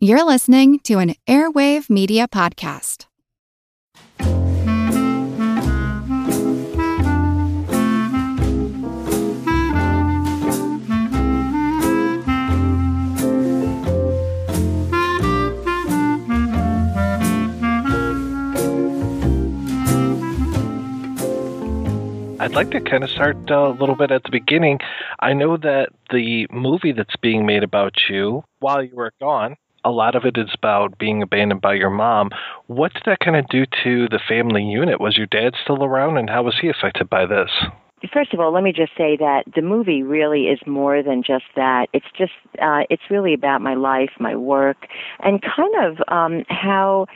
You're listening to an Airwave Media Podcast. I'd like to kind of start uh, a little bit at the beginning. I know that the movie that's being made about you while you were gone, a lot of it is about being abandoned by your mom. What did that kind of do to the family unit? Was your dad still around, and how was he affected by this? First of all, let me just say that the movie really is more than just that. It's just, uh, it's really about my life, my work, and kind of um, how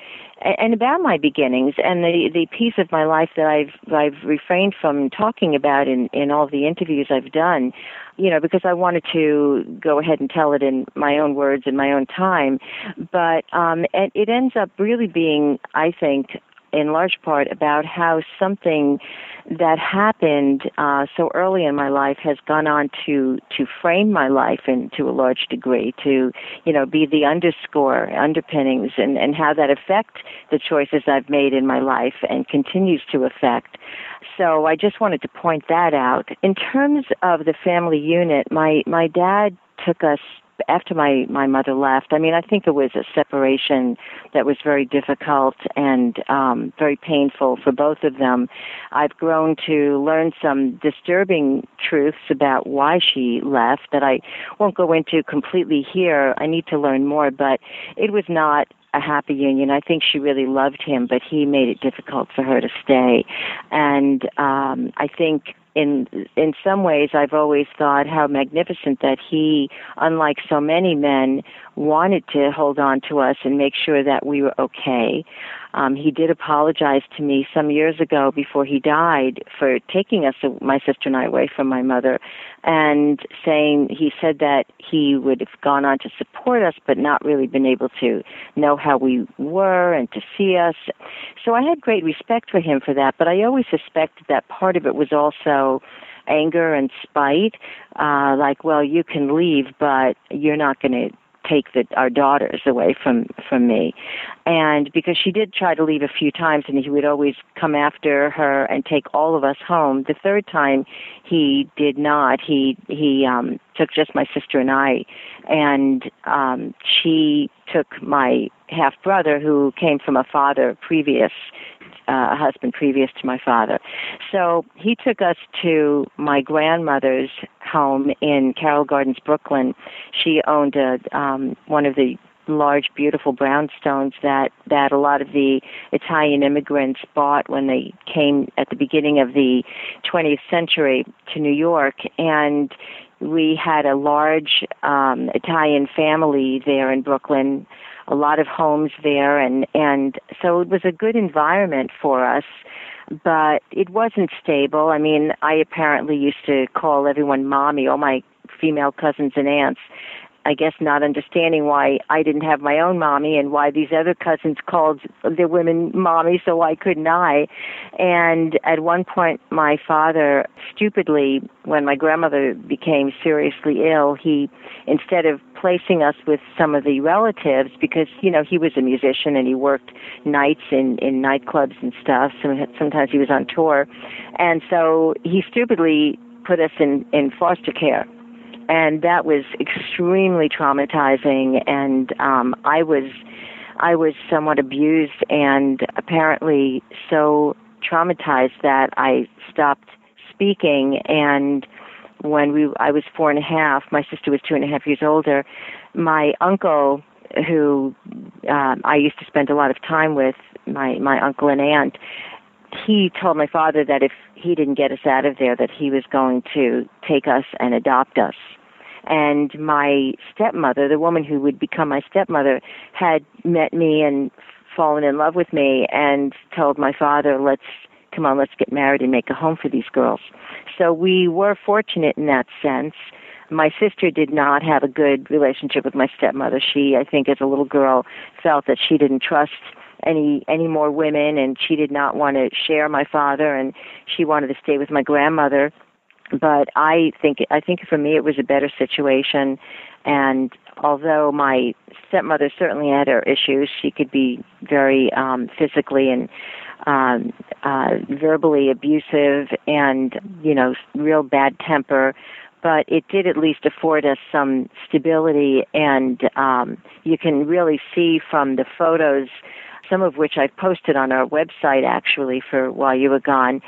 and about my beginnings and the the piece of my life that I've I've refrained from talking about in in all the interviews I've done, you know, because I wanted to go ahead and tell it in my own words in my own time, but um it, it ends up really being I think in large part about how something that happened uh, so early in my life has gone on to to frame my life and to a large degree to you know be the underscore underpinnings and and how that affect the choices I've made in my life and continues to affect. So I just wanted to point that out. In terms of the family unit my my dad took us after my my mother left, I mean, I think it was a separation that was very difficult and um, very painful for both of them. I've grown to learn some disturbing truths about why she left that I won't go into completely here. I need to learn more, but it was not a happy union. I think she really loved him, but he made it difficult for her to stay. And um, I think in in some ways I've always thought how magnificent that he unlike so many men wanted to hold on to us and make sure that we were okay. Um, he did apologize to me some years ago before he died for taking us, my sister and I, away from my mother, and saying he said that he would have gone on to support us, but not really been able to know how we were and to see us. So I had great respect for him for that, but I always suspected that part of it was also anger and spite, uh, like, well, you can leave, but you're not going to take the, our daughters away from from me. And because she did try to leave a few times and he would always come after her and take all of us home the third time he did not. He he um took just my sister and I and um she took my half brother who came from a father previous uh, a husband previous to my father. So he took us to my grandmother's home in Carroll Gardens, Brooklyn. She owned a, um, one of the large, beautiful brownstones that that a lot of the Italian immigrants bought when they came at the beginning of the 20th century to New York, and we had a large um, Italian family there in Brooklyn a lot of homes there and and so it was a good environment for us but it wasn't stable. I mean i apparently used to call everyone mommy all my female cousins and aunts I guess not understanding why I didn't have my own mommy and why these other cousins called their women mommy, so why couldn't I? And at one point, my father stupidly, when my grandmother became seriously ill, he, instead of placing us with some of the relatives, because, you know, he was a musician and he worked nights in, in nightclubs and stuff, so sometimes he was on tour. And so he stupidly put us in, in foster care and that was extremely traumatizing. And um, I was I was somewhat abused and apparently so traumatized that I stopped speaking. And when we I was four and a half, my sister was two and a half years older. My uncle, who um, I used to spend a lot of time with, my my uncle and aunt, he told my father that if he didn't get us out of there, that he was going to take us and adopt us. And my stepmother, the woman who would become my stepmother, had met me and fallen in love with me and told my father, let's come on, let's get married and make a home for these girls. So we were fortunate in that sense. My sister did not have a good relationship with my stepmother. She, I think, as a little girl, felt that she didn't trust any any more women and she did not want to share my father and she wanted to stay with my grandmother but I think I think for me it was a better situation, and although my stepmother certainly had her issues, she could be very um, physically and um, uh, verbally abusive, and you know, real bad temper. But it did at least afford us some stability, and um, you can really see from the photos some of which I've posted on our website actually for while you were gone.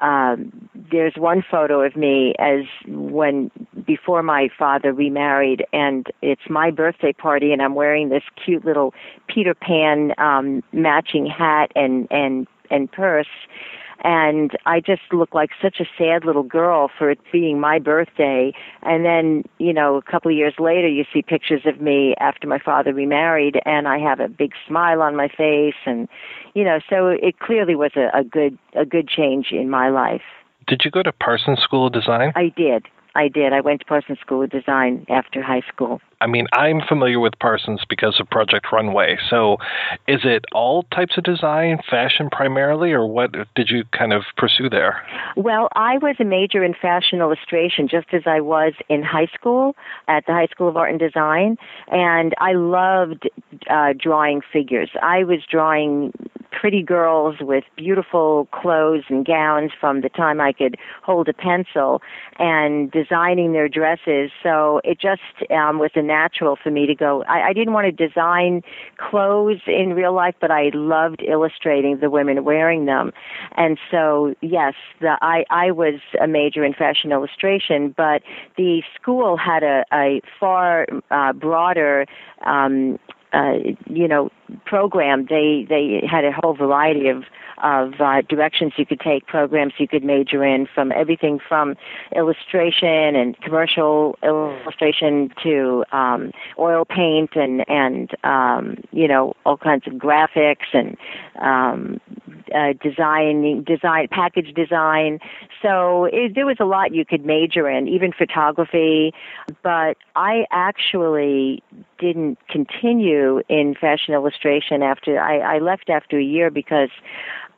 Um, there's one photo of me as when before my father remarried, and it's my birthday party, and I'm wearing this cute little Peter Pan um, matching hat and and and purse and I just look like such a sad little girl for it being my birthday. And then, you know, a couple of years later, you see pictures of me after my father remarried, and I have a big smile on my face, and you know, so it clearly was a, a good a good change in my life. Did you go to Parsons School of Design? I did. I did. I went to Parsons School of Design after high school. I mean, I'm familiar with Parsons because of Project Runway. So, is it all types of design, fashion primarily, or what did you kind of pursue there? Well, I was a major in fashion illustration just as I was in high school at the High School of Art and Design, and I loved uh, drawing figures. I was drawing pretty girls with beautiful clothes and gowns from the time I could hold a pencil and designing their dresses. So it just um, was a natural for me to go. I, I didn't want to design clothes in real life, but I loved illustrating the women wearing them. And so, yes, the, I, I was a major in fashion illustration, but the school had a, a far uh, broader um, uh, you know program. They they had a whole variety of of uh, directions you could take, programs you could major in, from everything from illustration and commercial illustration to um, oil paint and and um, you know all kinds of graphics and um, uh, design, design, package design. So it, there was a lot you could major in, even photography. But I actually didn't continue in fashion illustration after I, I left after a year because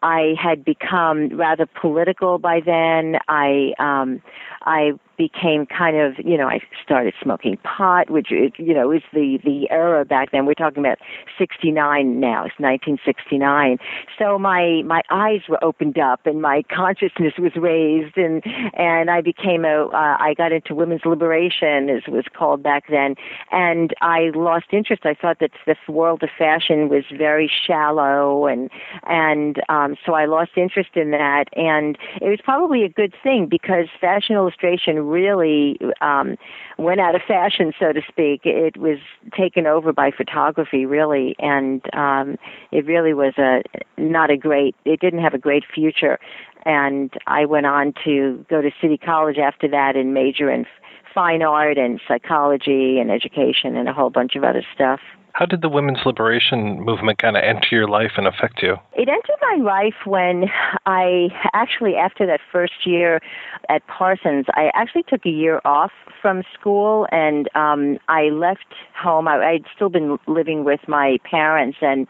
I had become rather political by then. I um, I became kind of, you know, I started smoking pot, which you know is the the era back then. We're talking about 69 now. It's 1969. So my my eyes were opened up and my consciousness was raised, and and I became a uh, I got into women's liberation, as it was called back then, and I lost interest. I thought that this world of fashion was very shallow, and and um, so I lost interest in that, and it was probably a good thing because fashion illustration really um, went out of fashion, so to speak. It was taken over by photography, really, and um, it really was a not a great. It didn't have a great future, and I went on to go to City College after that and major in fine art and psychology and education and a whole bunch of other stuff. How did the women's liberation movement kind of enter your life and affect you? It entered my life when I actually, after that first year at Parsons, I actually took a year off from school and um, I left home. I, I'd still been living with my parents and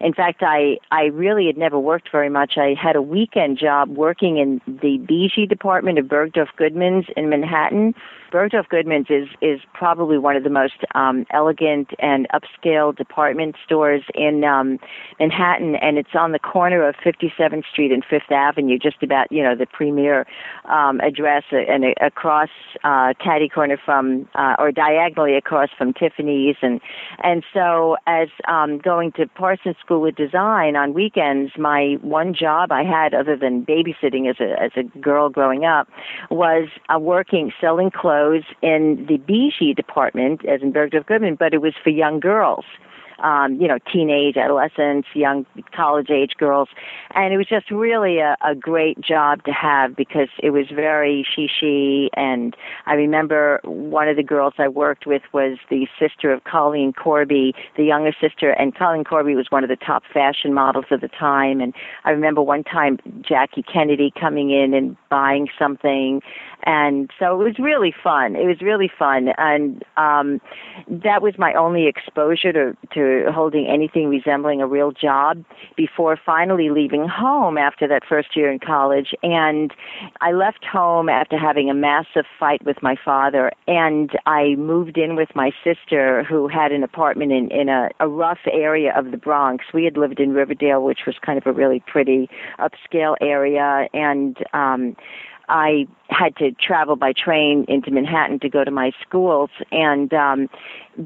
in fact, I, I really had never worked very much. I had a weekend job working in the Bijou department of Bergdorf Goodman's in Manhattan. Bergdorf Goodman's is, is probably one of the most um, elegant and upscale department stores in um, Manhattan, and it's on the corner of 57th Street and Fifth Avenue, just about, you know, the premier um, address uh, and uh, across uh, catty corner from, uh, or diagonally across from Tiffany's. And, and so as um, going to Parsons School of Design on weekends, my one job I had, other than babysitting as a as a girl growing up, was uh, working selling clothes in the Bijou department, as in Bergdorf Goodman, but it was for young girls um, you know, teenage, adolescents, young college age girls. And it was just really a, a great job to have because it was very she she. And I remember one of the girls I worked with was the sister of Colleen Corby, the younger sister. And Colleen Corby was one of the top fashion models of the time. And I remember one time Jackie Kennedy coming in and buying something. And so it was really fun. It was really fun, and um, that was my only exposure to to holding anything resembling a real job before finally leaving home after that first year in college. And I left home after having a massive fight with my father, and I moved in with my sister who had an apartment in in a, a rough area of the Bronx. We had lived in Riverdale, which was kind of a really pretty upscale area, and um, I had to travel by train into Manhattan to go to my schools and um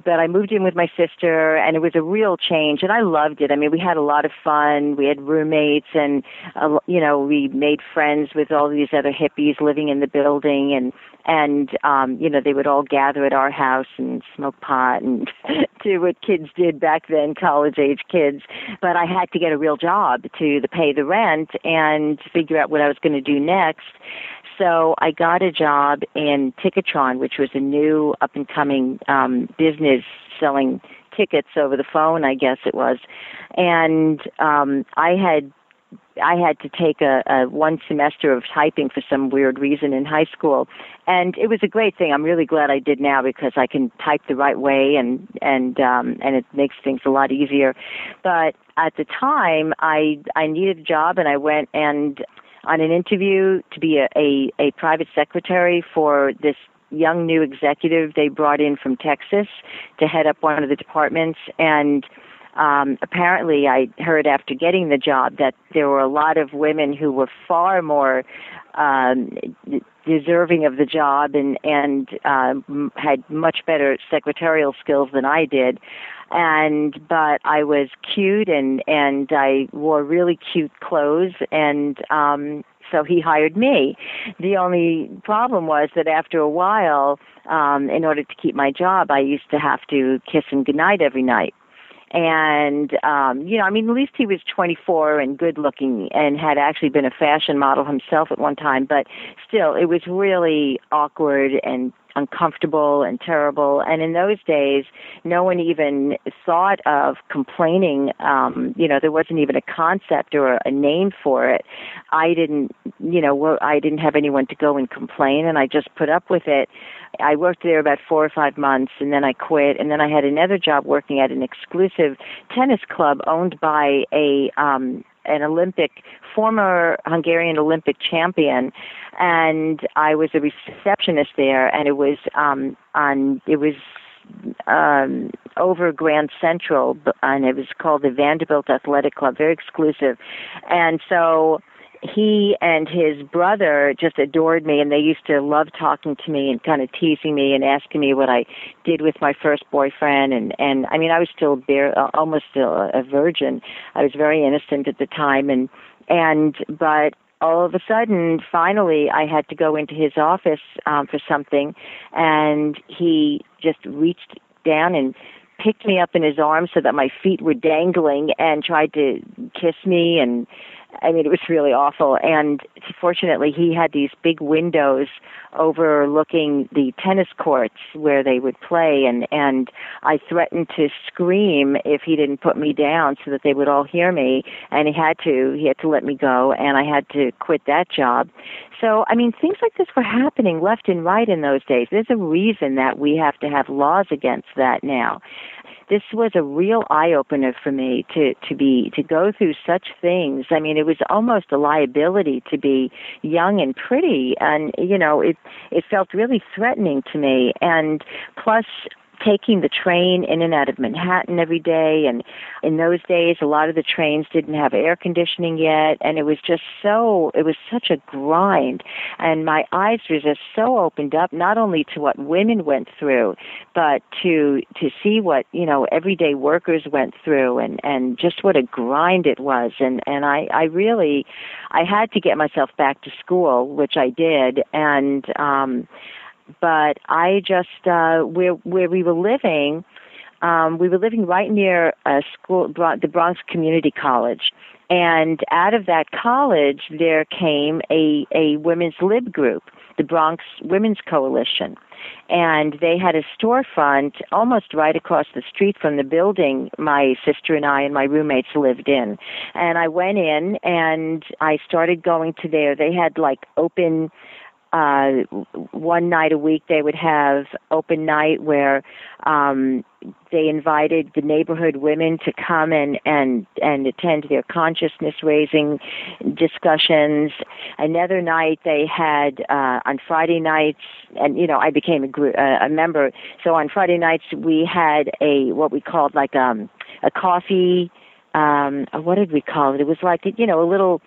but I moved in with my sister and it was a real change and I loved it. I mean, we had a lot of fun. We had roommates and uh, you know, we made friends with all these other hippies living in the building and and um you know, they would all gather at our house and smoke pot and do what kids did back then, college age kids. But I had to get a real job to, to pay the rent and figure out what I was going to do next so I got a job in Ticketron, which was a new up and coming um, business selling tickets over the phone, I guess it was. And um, I had I had to take a, a one semester of typing for some weird reason in high school, and it was a great thing. I'm really glad I did now because I can type the right way and and um, and it makes things a lot easier. But at the time, I I needed a job, and I went and on an interview to be a, a, a private secretary for this young new executive they brought in from Texas to head up one of the departments. And um, apparently I heard after getting the job that there were a lot of women who were far more um, deserving of the job and and um, had much better secretarial skills than I did and but I was cute and and I wore really cute clothes and um so he hired me. The only problem was that after a while, um, in order to keep my job, I used to have to kiss him goodnight every night. And um, you know, I mean, at least he was 24 and good looking, and had actually been a fashion model himself at one time. But still, it was really awkward and uncomfortable and terrible. And in those days, no one even thought of complaining. Um, you know, there wasn't even a concept or a name for it. I didn't, you know, I didn't have anyone to go and complain, and I just put up with it. I worked there about four or five months, and then I quit. And then I had another job working at an exclusive tennis club owned by a um, an Olympic, former Hungarian Olympic champion, and I was a receptionist there, and it was um, on it was um, over Grand Central, and it was called the Vanderbilt Athletic Club, very exclusive, and so he and his brother just adored me and they used to love talking to me and kind of teasing me and asking me what I did with my first boyfriend. And and I mean I was still bare almost still a virgin. I was very innocent at the time. And and but all of a sudden finally I had to go into his office um for something. And he just reached down and picked me up in his arms so that my feet were dangling and tried to kiss me and I mean, it was really awful. And fortunately, he had these big windows overlooking the tennis courts where they would play, and and I threatened to scream if he didn't put me down so that they would all hear me. And he had to. He had to let me go, and I had to quit that job. So, I mean, things like this were happening left and right in those days. There's a reason that we have to have laws against that now this was a real eye opener for me to to be to go through such things. I mean, it was almost a liability to be young and pretty, and you know, it it felt really threatening to me. And plus, taking the train in and out of Manhattan every day. And in those days, a lot of the trains didn't have air conditioning yet. And it was just so, it was such a grind. And my eyes were just so opened up, not only to what women went through, but to, to see what, you know, everyday workers went through and, and just what a grind it was. And, and I, I really, I had to get myself back to school, which I did. And, um, but I just uh, where where we were living, um, we were living right near a school, the Bronx Community College, and out of that college there came a a women's lib group, the Bronx Women's Coalition, and they had a storefront almost right across the street from the building my sister and I and my roommates lived in. And I went in and I started going to there. They had like open uh, one night a week they would have open night where um, they invited the neighborhood women to come and and and attend their consciousness raising discussions. Another night they had uh, on Friday nights, and you know I became a uh, a member. So on Friday nights we had a what we called like um a coffee. Um, what did we call it? It was like you know a little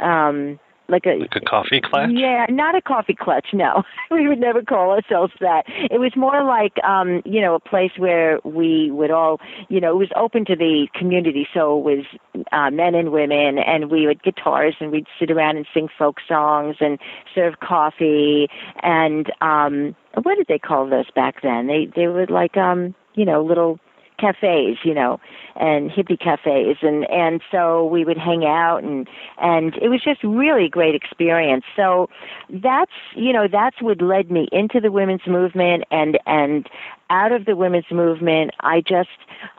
um like a like a coffee clutch. Yeah, not a coffee clutch. No, we would never call ourselves that. It was more like um, you know a place where we would all you know it was open to the community, so it was uh, men and women, and we would guitars and we'd sit around and sing folk songs and serve coffee and um, what did they call those back then? They they were like um you know little cafes, you know, and hippie cafes, and and so we would hang out, and and it was just really a great experience. So that's you know that's what led me into the women's movement, and and out of the women's movement, I just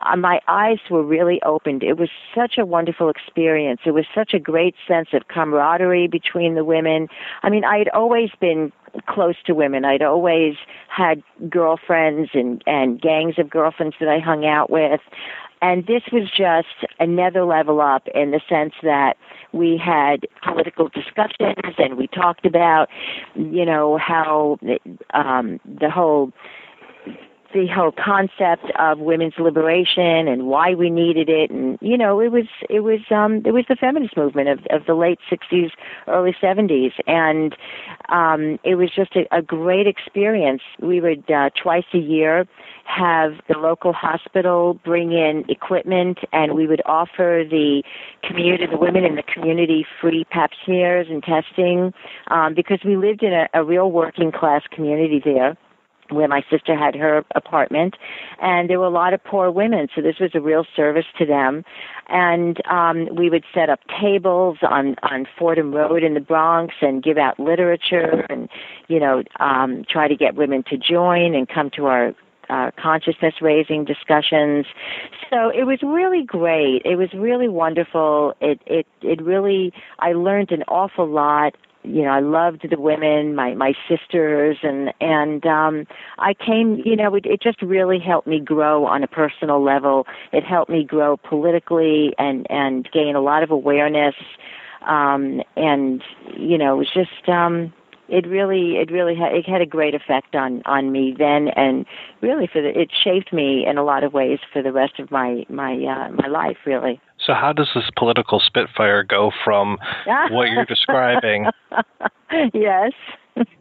uh, my eyes were really opened. It was such a wonderful experience. It was such a great sense of camaraderie between the women. I mean, I had always been close to women. I'd always had girlfriends and and gangs of girlfriends that I hung out with. And this was just another level up in the sense that we had political discussions and we talked about, you know, how um, the whole the whole concept of women's liberation and why we needed it. And you know it was it was um it was the feminist movement of of the late 60s early 70s and um it was just a, a great experience. We would uh, twice a year have the local hospital bring in equipment and we would offer the community the women in the community free pap smears and testing um because we lived in a, a real working class community there where my sister had her apartment and there were a lot of poor women so this was a real service to them and um we would set up tables on on Fordham Road in the Bronx and give out literature and you know um try to get women to join and come to our uh, consciousness raising discussions. So it was really great. It was really wonderful. It it it really I learned an awful lot you know, I loved the women, my my sisters, and and um, I came. You know, it, it just really helped me grow on a personal level. It helped me grow politically and and gain a lot of awareness. Um, and you know, it was just um, it really it really had it had a great effect on on me then and really for the it shaped me in a lot of ways for the rest of my my uh, my life really so how does this political spitfire go from what you're describing? Yes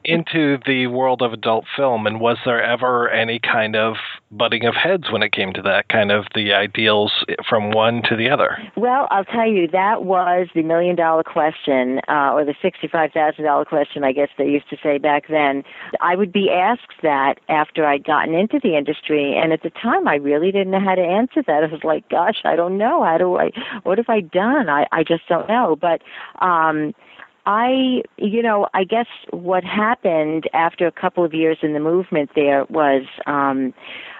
into the world of adult film and was there ever any kind of butting of heads when it came to that kind of the ideals from one to the other? Well i'll tell you that was the million dollar question uh, or the sixty five thousand dollar question i guess they used to say back then. I would be asked that after i'd gotten into the industry and at the time i really didn't know how to answer that. I was like gosh i don't know. How do i what have i done? I i just don't know. But um I, you know, I guess what happened after a couple of years in the movement there was, um,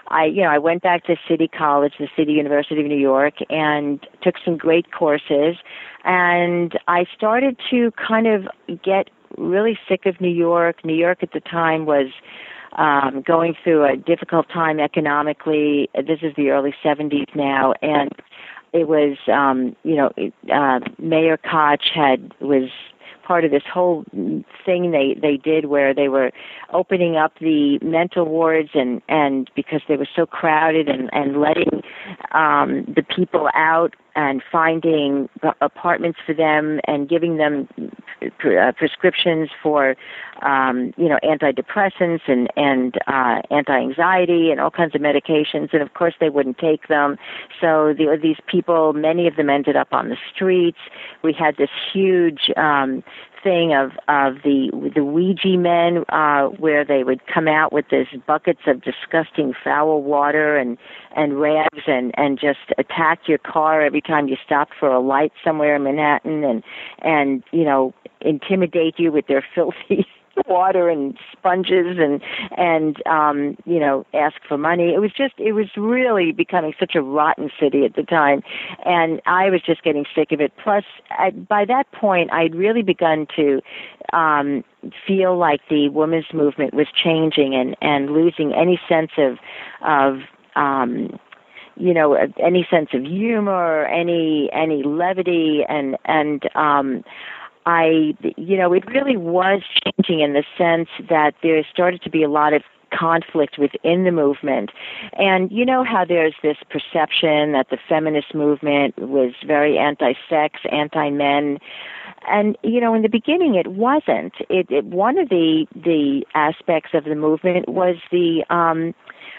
I, you know, I went back to City College, the City University of New York, and took some great courses. And I started to kind of get really sick of New York. New York at the time was um, going through a difficult time economically. This is the early 70s now, and it was, um, you know, uh, Mayor Koch had was part of this whole thing they they did where they were opening up the mental wards and and because they were so crowded and and letting um the people out and finding apartments for them and giving them uh, prescriptions for um you know antidepressants and and uh anti-anxiety and all kinds of medications. And of course they wouldn't take them. So the, these people many of them ended up on the streets. We had this huge um thing of of the the squeegee men, uh, where they would come out with these buckets of disgusting foul water and and rags and and just attack your car every time you stopped for a light somewhere in Manhattan and and you know intimidate you with their filthy water and sponges and and um you know ask for money. It was just it was really becoming such a rotten city at the time. And i was just getting sick of it. Plus at, by that point i'd really begun to um feel like the women's movement was changing and and losing any sense of of um you know any sense of humor any any levity. And and um I, you know, it really was changing in the sense that there started to be a lot of conflict within the movement. And you know how there's this perception that the feminist movement was very anti sex, anti men. And you know, in the beginning, it wasn't. It, it one of the the aspects of the movement was the um,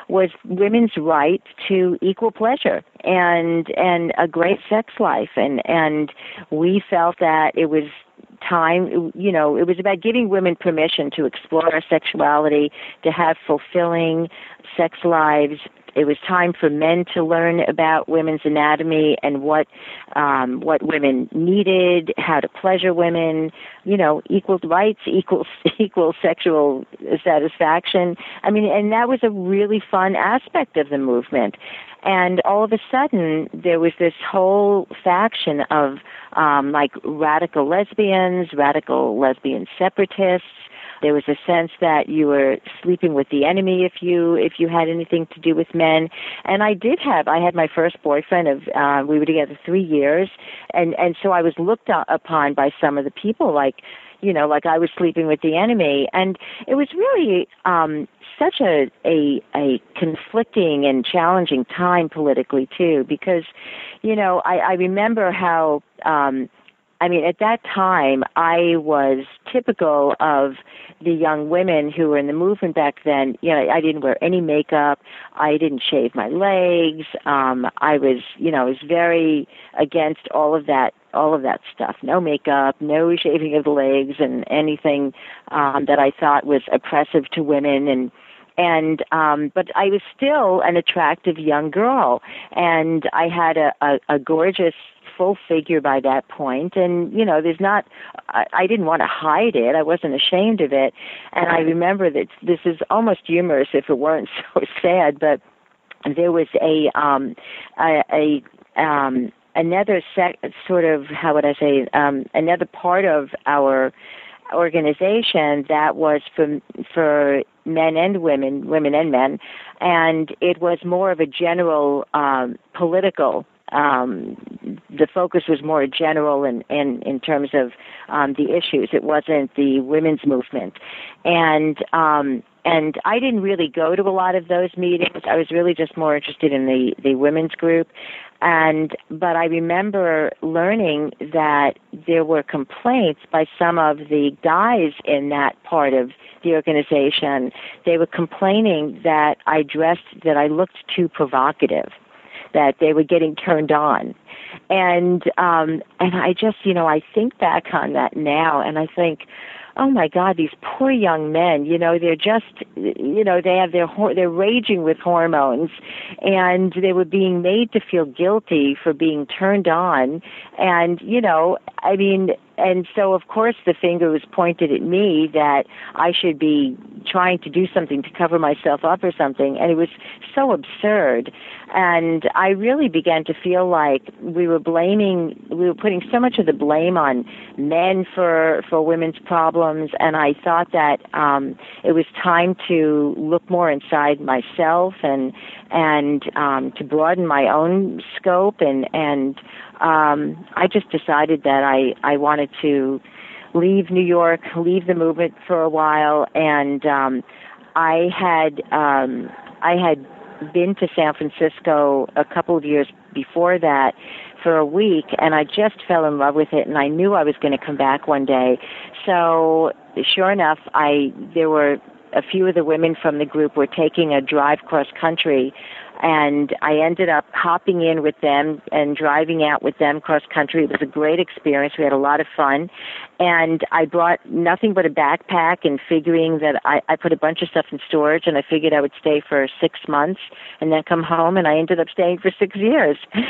was women's right to equal pleasure and and a great sex life and and we felt that it was time you know it was about giving women permission to explore our sexuality to have fulfilling sex lives it was time for men to learn about women's anatomy and what um, what women needed, how to pleasure women, you know, equal rights, equal equal sexual satisfaction. I mean, and that was a really fun aspect of the movement. And all of a sudden, there was this whole faction of um, like radical lesbians, radical lesbian separatists, there was a sense that you were sleeping with the enemy if you if you had anything to do with men. And I did have I had my first boyfriend of uh, we were together three years, and and so I was looked upon by some of the people like you know like I was sleeping with the enemy, and it was really um, such a a a conflicting and challenging time politically too because you know I, I remember how. Um, I mean, at that time, I was typical of the young women who were in the movement back then. You know, I didn't wear any makeup. I didn't shave my legs. Um, I was, you know, I was very against all of that, all of that stuff. No makeup, no shaving of the legs, and anything um, that I thought was oppressive to women and and um but I was still an attractive young girl and I had a a, a gorgeous full figure by that point. And you know there's not I, I didn't want to hide it. I wasn't ashamed of it. And i remember that this is almost humorous if it weren't so sad but there was a um a, a um another sec- sort of how would i say um another part of our organization that was for for men and women, women and men, and it was more of a general um, political um, the focus was more general and in, in, in terms of um, the issues. It wasn't the women's movement, and um, and I didn't really go to a lot of those meetings. I was really just more interested in the the women's group, and but I remember learning that there were complaints by some of the guys in that part of the organization. They were complaining that I dressed that I looked too provocative that they were getting turned on. And um and I just, you know, I think back on that now and I think oh my god these poor young men you know they're just you know they have their they're raging with hormones and they were being made to feel guilty for being turned on. And you know i mean and so of course the finger was pointed at me that I should be trying to do something to cover myself up or something and it was so absurd. And I really began to feel like we were blaming we were putting so much of the blame on men for for women's problems and I thought that um it was time to look more inside myself and and um to broaden my own scope and and um, I just decided that I, I wanted to leave New York, leave the movement for a while, and um, I had um, I had been to San Francisco a couple of years before that for a week, and I just fell in love with it, and I knew I was going to come back one day. So sure enough, I there were a few of the women from the group were taking a drive cross country and I ended up hopping in with them and driving out with them cross country. It was a great experience. We had a lot of fun, and I brought nothing but a backpack and figuring that I, I put a bunch of stuff in storage, and I figured I would stay for six months and then come home, and I ended up staying for six years.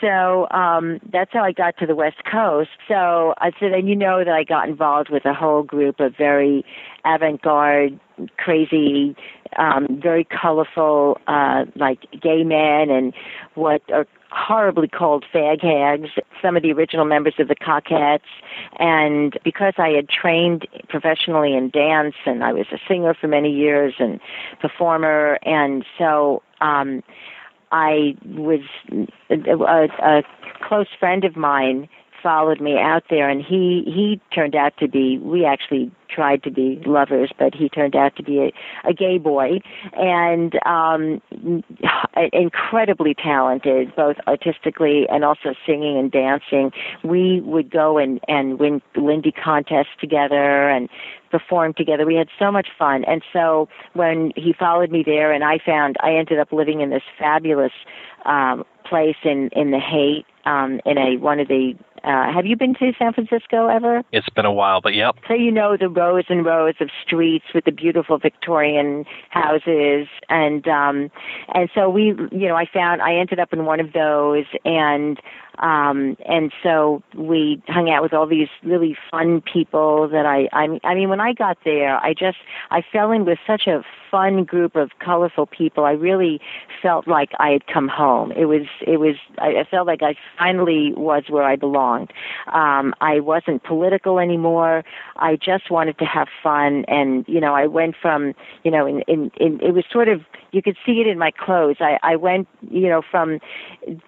So um, that's how I got to the West Coast. So I said, and you know that I got involved with a whole group of very avant-garde, crazy, um, very colorful, uh, like gay men and what are horribly called fag hags, some of the original members of the Cockettes. And because I had trained professionally in dance and I was a singer for many years and performer, and so um, I was a, a, a close friend of mine followed me out there and he he turned out to be we actually tried to be lovers but he turned out to be a, a gay boy and um incredibly talented both artistically and also singing and dancing. We would go and and win lindy contests together and perform together. We had so much fun. And so when he followed me there and i found i ended up living in this fabulous um place in in the haight um in a one of the uh, have you been to San Francisco ever? It's been a while, but yep. So you know the rows and rows of streets with the beautiful Victorian houses, and um, and so we, you know, I found I ended up in one of those, and um, and so we hung out with all these really fun people that I, I, I mean, when I got there, I just, I fell in with such a fun group of colorful people. I really felt like I had come home. It was, it was, I, I felt like I finally was where I belonged. Um, I wasn't political anymore. I just wanted to have fun. And, you know, I went from, you know, in, in, in it was sort of, you could see it in my clothes. I, I went, you know, from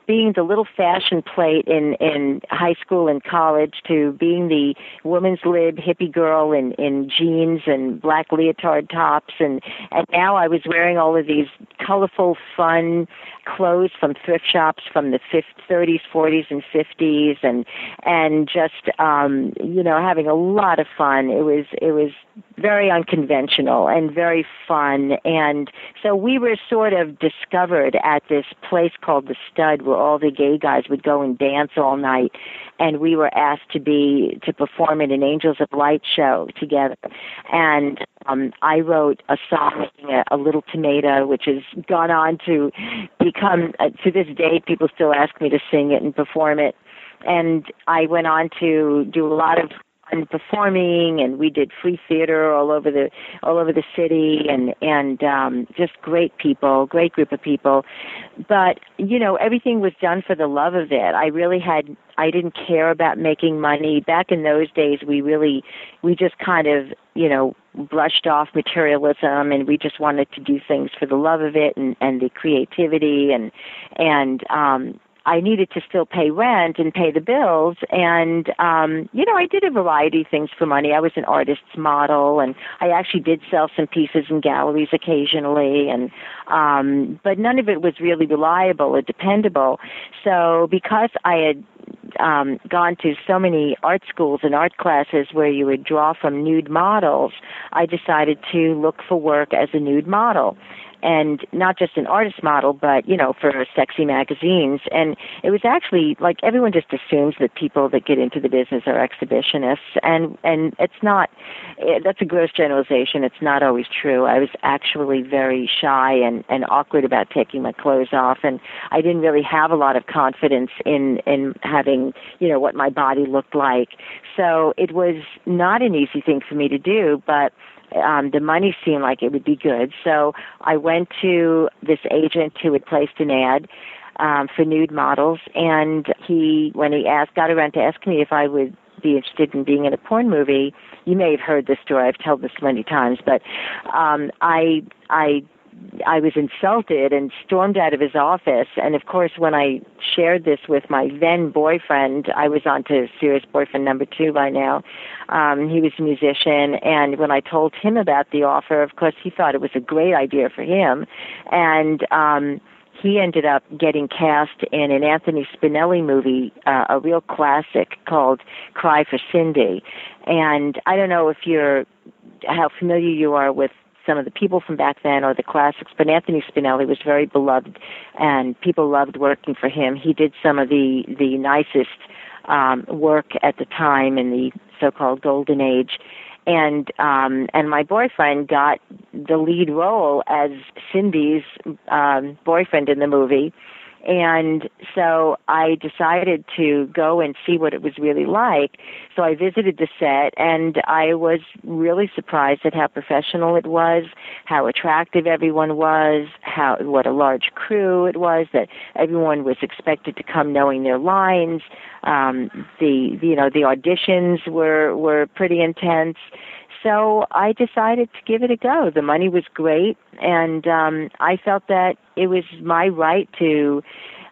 being the little fashion plate in in high school and college to being the woman's lib hippie girl in in jeans and black leotard tops and and now I was wearing all of these colorful fun clothes from thrift shops from the 50s 30s 40s and 50s and and just um you know having a lot of fun. It was it was very unconventional and very fun. And so we were sort of discovered at this place called the stud where all the gay guys would go and dance all night. And we were asked to be to perform in an angels of light show together. And um i wrote a song a, a little tomato which has gone on to become uh, to this day people still ask me to sing it and perform it. And i went on to do a lot of and performing and we did free theater all over the all over the city and and um just great people great group of people. But you know everything was done for the love of it. I really had i didn't care about making money. Back in those days we really we just kind of you know brushed off materialism and we just wanted to do things for the love of it and and the creativity and and um I needed to still pay rent and pay the bills. And, um, you know, I did a variety of things for money. I was an artist's model and I actually did sell some pieces in galleries occasionally. And, um, but none of it was really reliable or dependable. So because I had um, gone to so many art schools and art classes where you would draw from nude models, I decided to look for work as a nude model and not just an artist model, but you know, for sexy magazines. And it was actually like everyone just assumes that people that get into the business are exhibitionists, and and it's not. It, that's a gross generalization. It's not always true. I was actually very shy and and awkward about taking my clothes off, and I didn't really have a lot of confidence in in having you know what my body looked like. So it was not an easy thing for me to do, but um, the money seemed like it would be good. So I went to this agent who had placed an ad um, for nude models, and he, when he asked, got around to asking me if I would be interested in being in a porn movie. You may have heard this story. I've told this many times, but um, I I I was insulted and stormed out of his office. And of course, when I shared this with my then boyfriend, I was on to serious boyfriend number two by now. Um, he was a musician, and when I told him about the offer, of course, he thought it was a great idea for him. And um, he ended up getting cast in an Anthony Spinelli movie, uh, a real classic called Cry for Cindy. And I don't know if you're how familiar you are with some of the people from back then or the classics, but Anthony Spinelli was very beloved and people loved working for him. He did some of the, the nicest um, work at the time in the so-called golden age. And um, and my boyfriend got the lead role as Cindy's um, boyfriend in the movie, And so I decided to go and see what it was really like. So I visited the set and I was really surprised at how professional it was, how attractive everyone was, how what a large crew it was, that everyone was expected to come knowing their lines. Um, the you know the auditions were were pretty intense so I decided to give it a go. The money was great, and um, I felt that it was my right to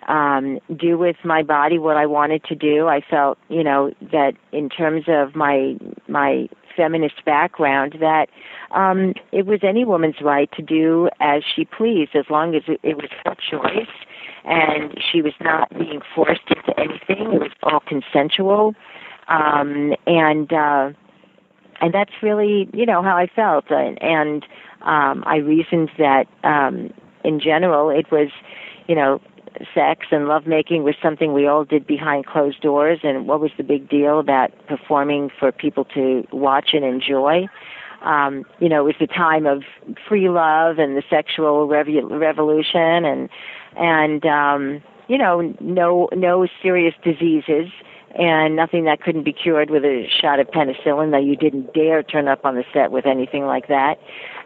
um, do with my body what I wanted to do. I felt, you know, that in terms of my my feminist background, that um, it was any woman's right to do as she pleased, as long as it, was her choice, and she was not being forced into anything. It was all consensual, um, and. Uh, and that's really you know how I felt. And, and um I reasoned that um in general it was you know sex and lovemaking was something we all did behind closed doors. And what was the big deal about performing for people to watch and enjoy? Um you know it was the time of free love and the sexual rev- revolution. And and um you know no no serious diseases and nothing that couldn't be cured with a shot of penicillin that you didn't dare turn up on the set with anything like that.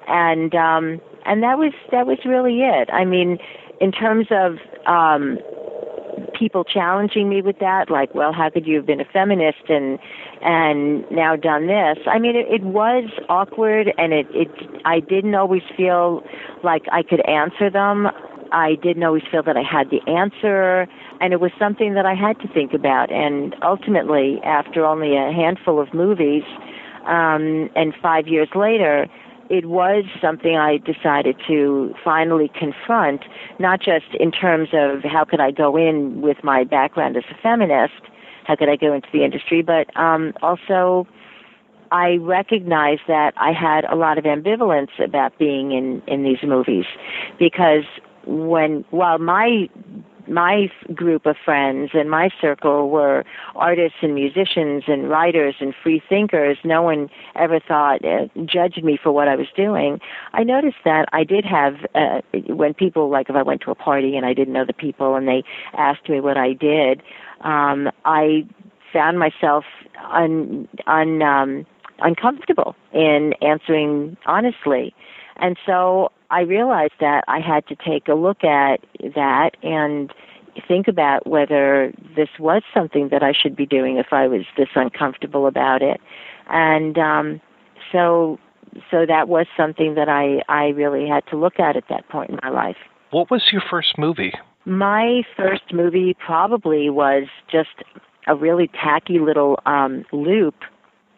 And um and that was that was really it. I mean in terms of um people challenging me with that like well how could you have been a feminist and and now done this? I mean it, it was awkward and it it i didn't always feel like i could answer them. I didn't always feel that I had the answer, and it was something that I had to think about. And ultimately, after only a handful of movies, um, and five years later, it was something I decided to finally confront, not just in terms of how could I go in with my background as a feminist, how could I go into the industry, but um, also I recognized that I had a lot of ambivalence about being in in these movies because when while my my group of friends and my circle were artists and musicians and writers and free thinkers. No one ever thought, uh, judged me for what I was doing. I noticed that I did have, uh, when people, like if I went to a party and I didn't know the people and they asked me what I did, um, I found myself un, un, um, uncomfortable in answering honestly. And so I realized that I had to take a look at that and think about whether this was something that I should be doing if I was this uncomfortable about it. And um, so so that was something that I, I really had to look at at that point in my life. What was your first movie? My first movie probably was just a really tacky little um, loop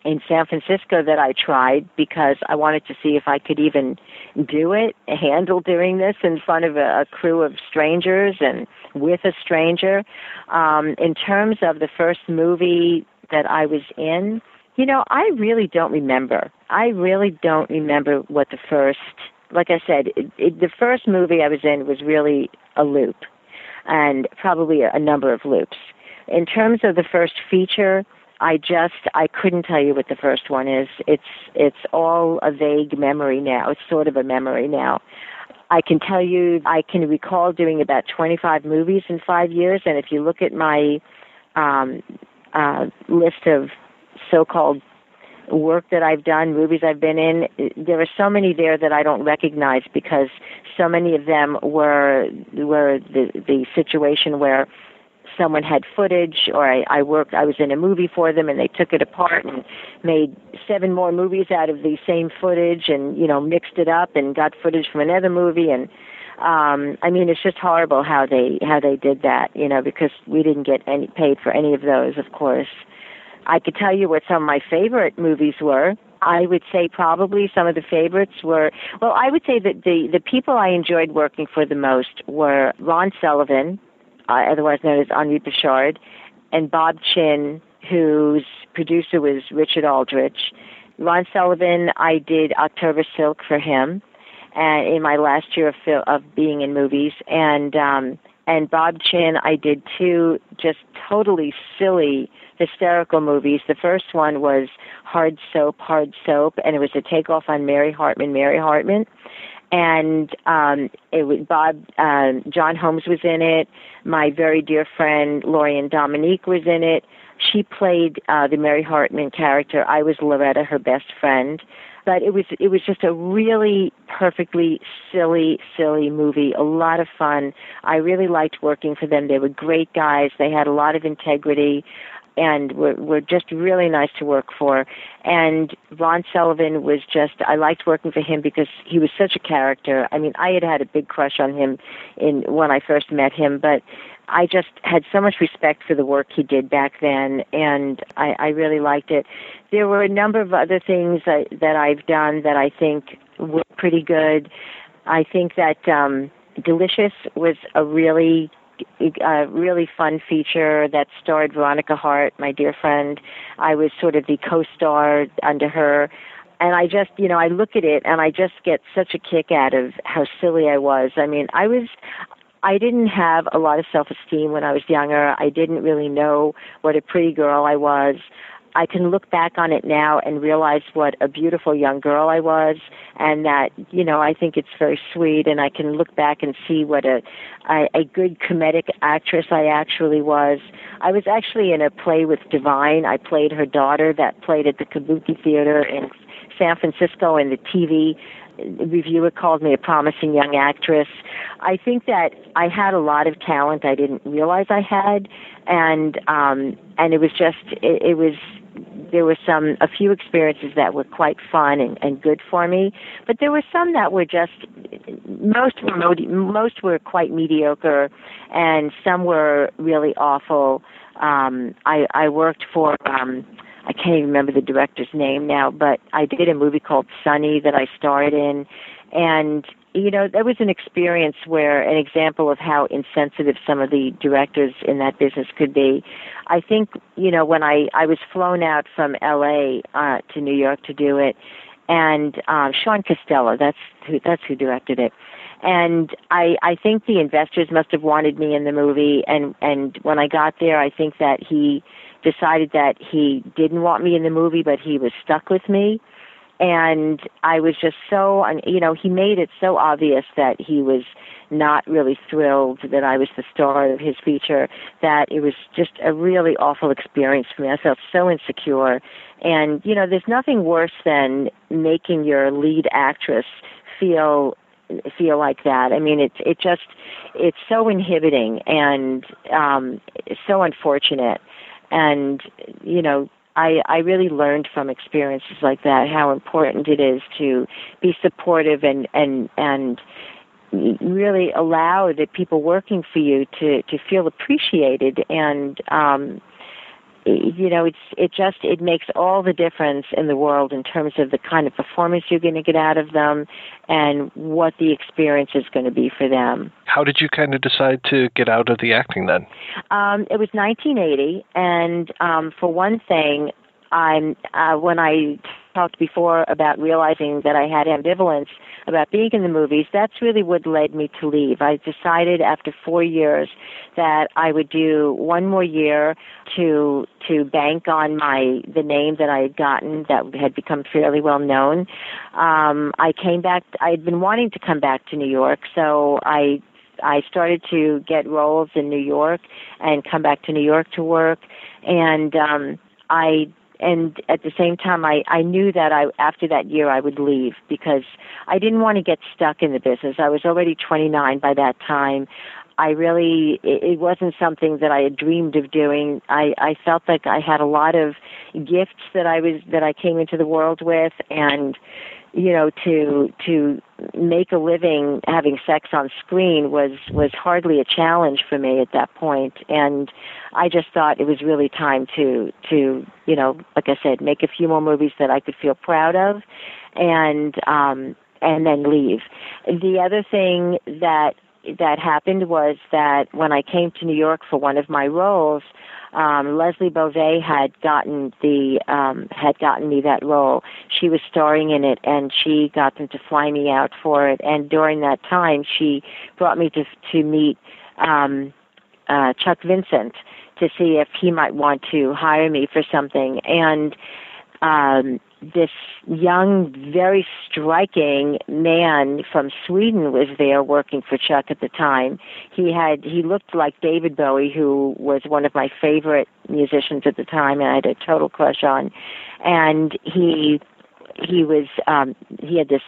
in San Francisco that I tried because I wanted to see if I could even do it, handle doing this in front of a, a crew of strangers and with a stranger. Um, in terms of the first movie that I was in, you know, I really don't remember. I really don't remember what the first, like I said, it, it, the first movie I was in was really a loop and probably a, a number of loops. In terms of the first feature, I just I couldn't tell you what the first one is. It's it's all a vague memory now. It's sort of a memory now. I can tell you I can recall doing about 25 movies in 5 years and if you look at my um uh list of so-called work that I've done, movies I've been in, there are so many there that I don't recognize because so many of them were were the the situation where someone had footage or I, I worked I was in a movie for them and they took it apart and made seven more movies out of the same footage and you know mixed it up and got footage from another movie. And um I mean it's just horrible how they how they did that you know because we didn't get any paid for any of those of course. I could tell you what some of my favorite movies were. I would say probably some of the favorites were well I would say that the the people I enjoyed working for the most were Ron Sullivan uh, otherwise known as Henri Pachard, and Bob Chinn, whose producer was Richard Aldrich. Ron Sullivan, I did October Silk for him, and in my last year of fil- of being in movies, and um, and Bob Chinn, I did two just totally silly, hysterical movies. The first one was Hard Soap, Hard Soap, and it was a takeoff on Mary Hartman, Mary Hartman and um, it was Bob uh, John Holmes was in it. My very dear friend Lorian Dominique was in it. She played uh, the Mary Hartman character. I was Loretta, her best friend. But it was it was just a really perfectly silly, silly movie. A lot of fun. I really liked working for them. They were great guys. They had a lot of integrity and were, were just really nice to work for. And Ron Sullivan was just, I liked working for him because he was such a character. I mean, I had had a big crush on him in when I first met him, but I just had so much respect for the work he did back then, and I, I really liked it. There were a number of other things that, that I've done that I think were pretty good. I think that um, Delicious was a really a really fun feature that starred Veronica Hart, my dear friend. I was sort of the co-star under her. And I just, you know, I look at it and I just get such a kick out of how silly I was. I mean, I was, I didn't have a lot of self esteem when I was younger. I didn't really know what a pretty girl I was. I can look back on it now and realize what a beautiful young girl I was, and that you know I think it's very sweet. And I can look back and see what a a, a good comedic actress I actually was. I was actually in a play with Divine. I played her daughter that played at the Kabuki Theater in San Francisco, and the TV reviewer called me a promising young actress. I think that I had a lot of talent I didn't realize I had, and um, and it was just it, it was there were some a few experiences that were quite fun and, and good for me, but there were some that were just most were modi- most were quite mediocre, and some were really awful. Um, I I worked for um, I can't even remember the director's name now, but I did a movie called Sunny that I starred in, and you know, that was an experience where an example of how insensitive some of the directors in that business could be. I think, you know, when I I was flown out from L.A. Uh, to New York to do it, and um, Sean Costello, that's who that's who directed it. And I I think the investors must have wanted me in the movie, and and when I got there, I think that he decided that he didn't want me in the movie, but he was stuck with me and I was just so, you know, he made it so obvious that he was not really thrilled that I was the star of his feature that it was just a really awful experience for me. I felt so insecure. And, you know, there's nothing worse than making your lead actress feel feel like that. I mean, it's it just it's so inhibiting and um so unfortunate. And you know, I, I really learned from experiences like that how important it is to be supportive and and and really allow the people working for you to to feel appreciated. And um you know it's it just it makes all the difference in the world in terms of the kind of performance you're going to get out of them and what the experience is going to be for them. How did you kind of decide to get out of the acting then? Um it was 1980 and um for one thing i'm uh when i talked before about realizing that I had ambivalence about being in the movies, that's really what led me to leave. I decided after four years that I would do one more year to to bank on my the name that I had gotten that had become fairly well known. Um, I came back. I had been wanting to come back to New York, so I I started to get roles in New York and come back to New York to work, and um, I and at the same time I I knew that I after that year I would leave because I didn't want to get stuck in the business. I was already 29 by that time. I really it, it wasn't something that I had dreamed of doing. I I felt like I had a lot of gifts that I was that I came into the world with and you know to to make a living having sex on screen was was hardly a challenge for me at that point. And i just thought it was really time to to you know like i said make a few more movies that i could feel proud of and um and then leave. The other thing that that happened was that when i came to new york for one of my roles um, Leslie Bovee had gotten the um, had gotten me that role. She was starring in it, and she got them to fly me out for it. And during that time, she brought me to to meet um, uh, Chuck Vincent to see if he might want to hire me for something. And um, this young, very striking man from Sweden was there working for Chuck at the time. He had he looked like David Bowie, who was one of my favorite musicians at the time, and I had a total crush on. And he he was um, he had this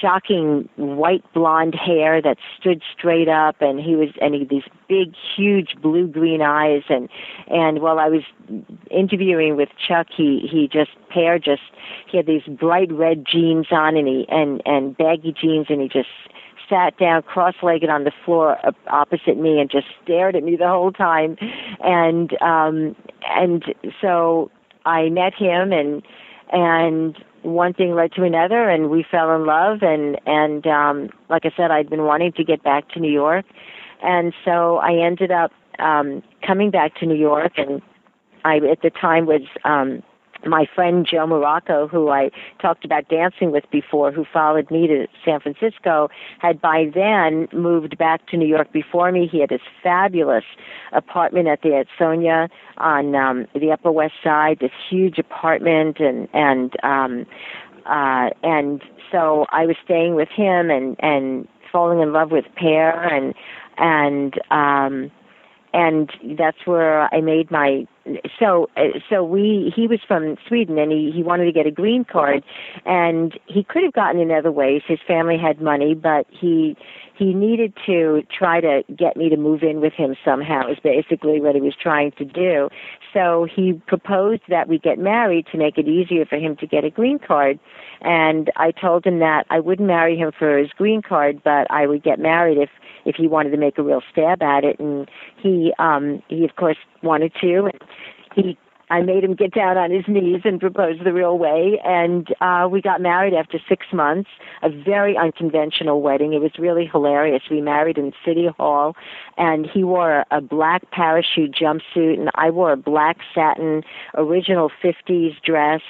shocking white blonde hair that stood straight up and he was and he had these big huge blue green eyes and and while I was interviewing with Chuck he he just pair just he had these bright red jeans on and he and and baggy jeans and he just sat down cross-legged on the floor opposite me and just stared at me the whole time. And um and so I met him and and one thing led to another and we fell in love and and um like I said I'd been wanting to get back to New York. And so I ended up um coming back to New York and I at the time was um my friend Joe Morocco, who I talked about dancing with before, who followed me to San Francisco, had by then moved back to New York before me. He had this fabulous apartment at the Ansonia on um, the Upper West Side, this huge apartment, and and um, uh, and so I was staying with him and and falling in love with Per and and um, and that's where I made my so uh, so we he was from Sweden and he he wanted to get a green card and he could have gotten in other ways. His family had money but he he needed to try to get me to move in with him somehow is basically what he was trying to do. So he proposed that we get married to make it easier for him to get a green card. And I told him that I wouldn't marry him for his green card but I would get married if if he wanted to make a real stab at it. And he um he of course wanted to. And he I made him get down on his knees and propose the real way. And uh, we got married after six months, a very unconventional wedding. It was really hilarious. We married in City Hall, and he wore a black parachute jumpsuit, and I wore a black satin original 50s dress.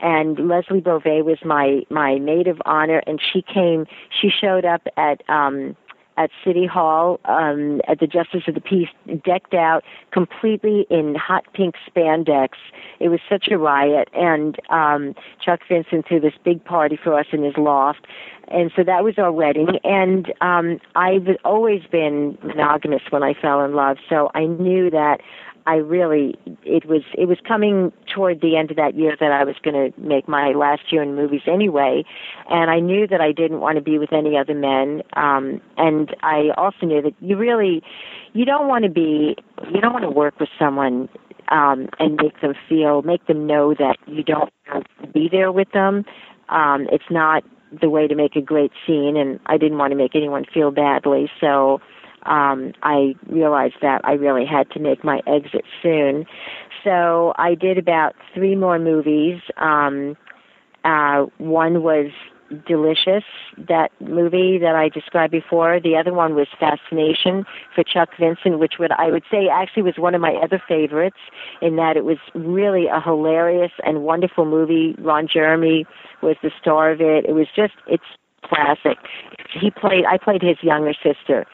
And Leslie Bovee was my my maid of honor, and she came. She showed up at um, at City Hall um, at the Justice of the Peace, decked out completely in hot pink spandex. It was such a riot, and um, Chuck Vincent threw this big party for us in his loft, and so that was our wedding. And um, I've always been monogamous when I fell in love, so I knew that I really it was it was coming toward the end of that year that I was going to make my last year in movies anyway, and I knew that I didn't want to be with any other men. Um, and I also knew that you really you don't want to be you don't want to work with someone um, and make them feel make them know that you don't want to be there with them. Um, it's not the way to make a great scene, and I didn't want to make anyone feel badly, so um, I realized that I really had to make my exit soon. So I did about three more movies. Um, uh, one was Delicious, that movie that I described before. The other one was Fascination for Chuck Vincent, which would I would say actually was one of my other favorites in that it was really a hilarious and wonderful movie. Ron Jeremy was the star of it. It was just it's classic. He played I played his younger sister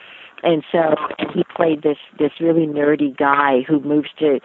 and so he played this this really nerdy guy who moves to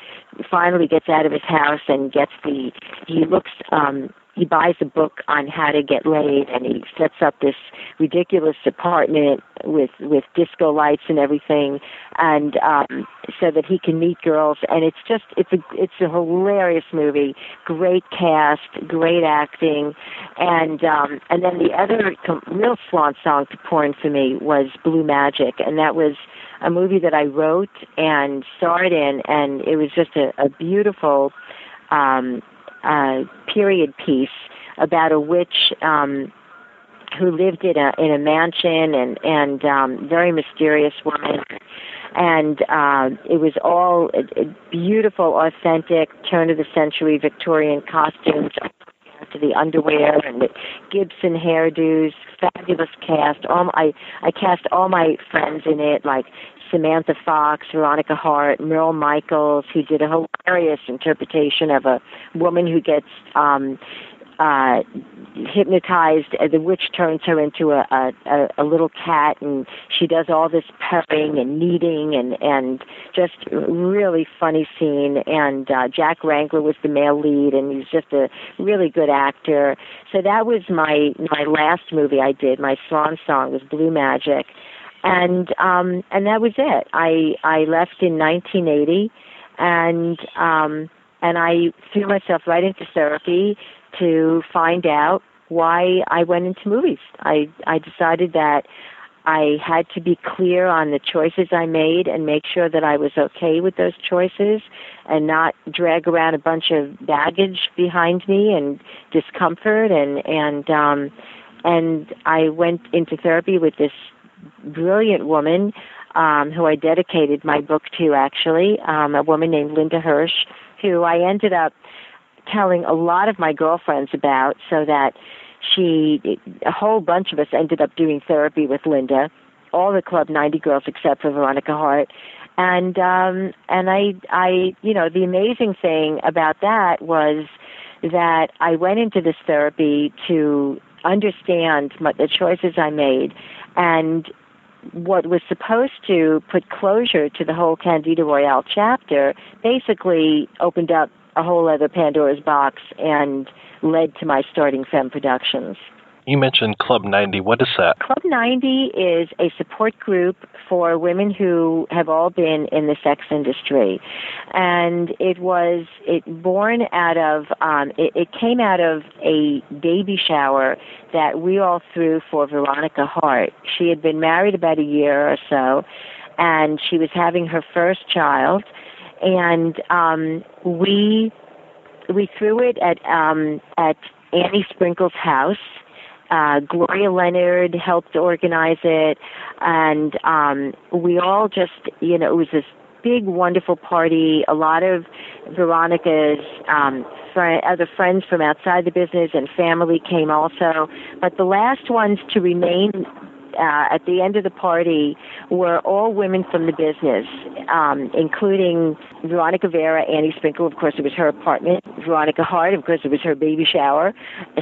finally gets out of his house and gets the he looks um he buys a book on how to get laid and he sets up this ridiculous apartment with with disco lights and everything and um so that he can meet girls. And it's just it's a it's a hilarious movie. Great cast great acting. And um and then the other real swan song to porn for me was blue magic. And that was a movie that i wrote and starred in and it was just a, a beautiful um uh, period piece about a witch um, who lived in a in a mansion and and um, very mysterious woman. And uh, it was all uh, beautiful, authentic, turn of the century Victorian costumes to the underwear and the Gibson hairdos, fabulous cast. All I I cast all my friends in it, like Samantha Fox, Veronica Hart, Merle Michaels, who did a hilarious interpretation of a woman who gets um, uh, hypnotized. Uh, the witch turns her into a, a a little cat, and she does all this purring and kneading, and and just really funny scene. And uh, Jack Wrangler was the male lead, and he's just a really good actor. So that was my my last movie I did. My swan song was Blue Magic, and um, and that was it. I I left in 1980, and um, and I threw myself right into therapy to find out why I went into movies. I I decided that I had to be clear on the choices I made and make sure that I was okay with those choices and not drag around a bunch of baggage behind me and discomfort and and um and I went into therapy with this brilliant woman um who I dedicated my book to actually um a woman named Linda Hirsch who I ended up telling a lot of my girlfriends about so that she a whole bunch of us ended up doing therapy with Linda all the club 90 girls except for Veronica Hart. And um and I I you know the amazing thing about that was that I went into this therapy to understand my, the choices I made and what was supposed to put closure to the whole Candida Royalle chapter basically opened up a whole other Pandora's box and led to my starting Femme Productions. You mentioned Club 90. What is that? Club 90 is a support group for women who have all been in the sex industry. And it was it born out of um, it, it came out of a baby shower that we all threw for Veronica Hart. She had been married about a year or so and she was having her first child and um, we we threw it at um, at Annie Sprinkle's house. Uh, Gloria Leonard helped organize it, and um, we all just, you know, it was this big, wonderful party. A lot of Veronica's um, friend, other friends from outside the business and family came also. But the last ones to remain uh, at the end of the party were all women from the business, um, including Veronica Vera, Annie Sprinkle, of course it was her apartment, Veronica Hart, of course it was her baby shower,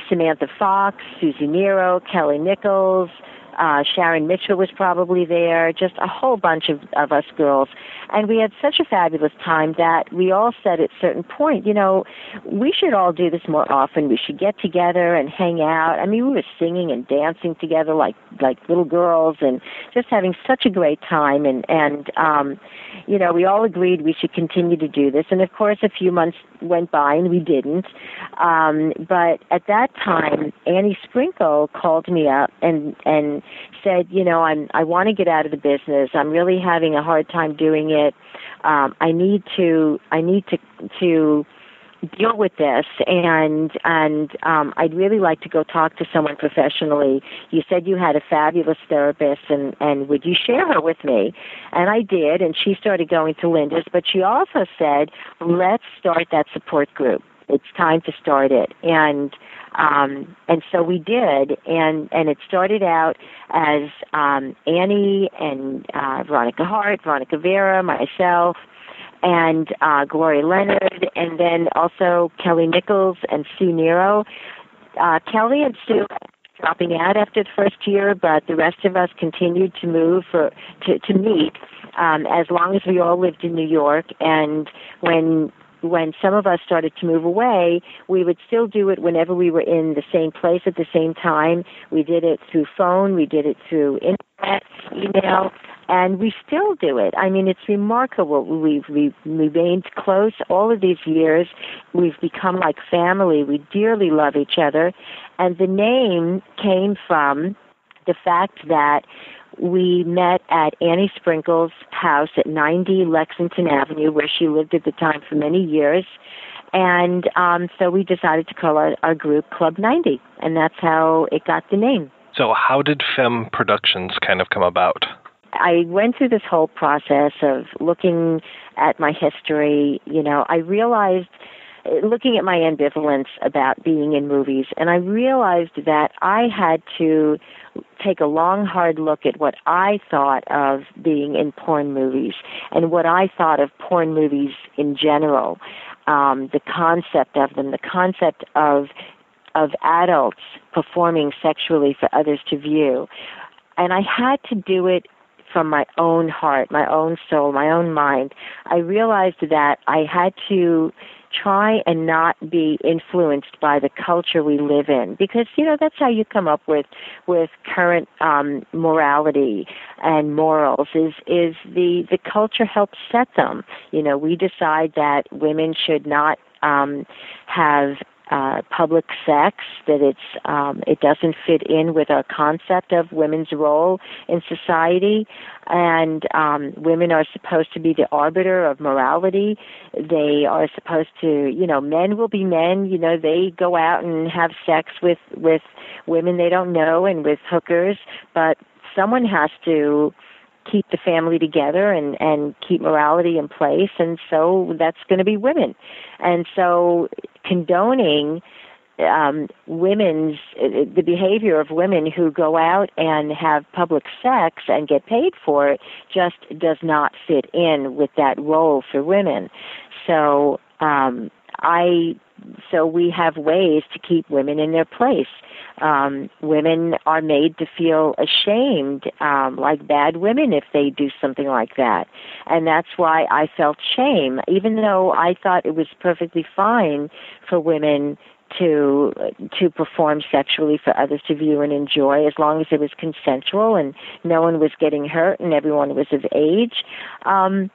Samantha Fox, Susie Nero, Kelly Nichols, uh, Sharon Mitchell was probably there, just a whole bunch of, of us girls. And we had such a fabulous time that we all said at certain point, you know, we should all do this more often. We should get together and hang out. I mean, we were singing and dancing together like like little girls and just having such a great time and and um you know, we all agreed we should continue to do this. And of course, a few months went by and we didn't. Um, but at that time, Annie Sprinkle called me up and and said, you know, I'm I want to get out of the business. I'm really having a hard time doing it. Um, I need to I need to to deal with this and and um I'd really like to go talk to someone professionally. You said you had a fabulous therapist and and would you share her with me? And I did and she started going to Linda's but she also said, "Let's start that support group. It's time to start it." And um and so we did and and it started out as um Annie and uh Veronica Hart, Veronica Vera, myself and uh, Gloria Leonard, and then also Kelly Nichols and Sue Nero. Uh, Kelly and Sue dropping out after the first year, but the rest of us continued to move for to, to meet um, as long as we all lived in New York. And when when some of us started to move away, we would still do it whenever we were in the same place at the same time. We did it through phone, we did it through internet, email, and we still do it. I mean, it's remarkable. We've, we've remained close all of these years. We've become like family. We dearly love each other. And the name came from the fact that we met at Annie Sprinkle's house at 90 Lexington Avenue, where she lived at the time for many years. And um, so we decided to call our, our group Club 90, and that's how it got the name. So, how did Femme Productions kind of come about? I went through this whole process of looking at my history. You know, I realized looking at my ambivalence about being in movies, and I realized that I had to take a long, hard look at what I thought of being in porn movies and what I thought of porn movies in general, um, the concept of them, the concept of of adults performing sexually for others to view. And I had to do it from my own heart, my own soul, my own mind. I realized that I had to try and not be influenced by the culture we live in. Because you know that's how you come up with with current um morality and morals is is the the culture helps set them. You know we decide that women should not um have uh, public sex, that it's um, it doesn't fit in with our concept of women's role in society, and um, women are supposed to be the arbiter of morality. They are supposed to, you know, men will be men. You know, they go out and have sex with with women they don't know and with hookers, but someone has to keep the family together and and keep morality in place and so that's going to be women and so condoning um, women's the behavior of women who go out and have public sex and get paid for it just does not fit in with that role for women. So um, I so we have ways to keep women in their place. Um, women are made to feel ashamed, um, like bad women, if they do something like that, and that's why I felt shame, even though I thought it was perfectly fine for women to to perform sexually for others to view and enjoy as long as it was consensual and no one was getting hurt and everyone was of age um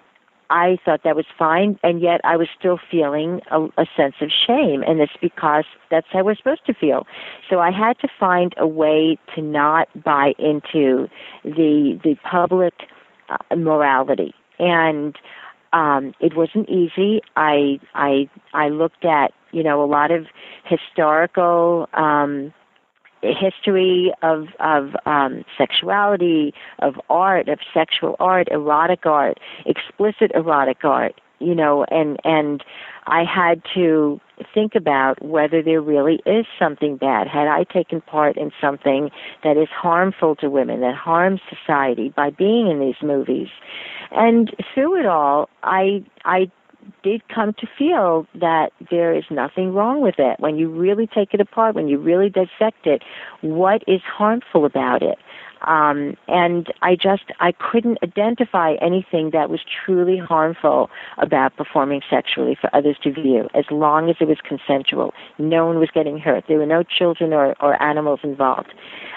I thought that was fine, and yet I was still feeling a, a sense of shame, and it's because that's how we're supposed to feel. So I had to find a way to not buy into the the public uh, morality, and um, it wasn't easy. I I I looked at you know a lot of historical. Um, history of of um, sexuality, of art, of sexual art, erotic art, explicit erotic art, you know, and and I had to think about whether there really is something bad. Had I taken part in something that is harmful to women, that harms society by being in these movies? And through it all, I I did come to feel that there is nothing wrong with it. When you really take it apart, when you really dissect it, what is harmful about it? Um, and I just I couldn't identify anything that was truly harmful about performing sexually for others to view, as long as it was consensual. No one was getting hurt. There were no children or, or animals involved,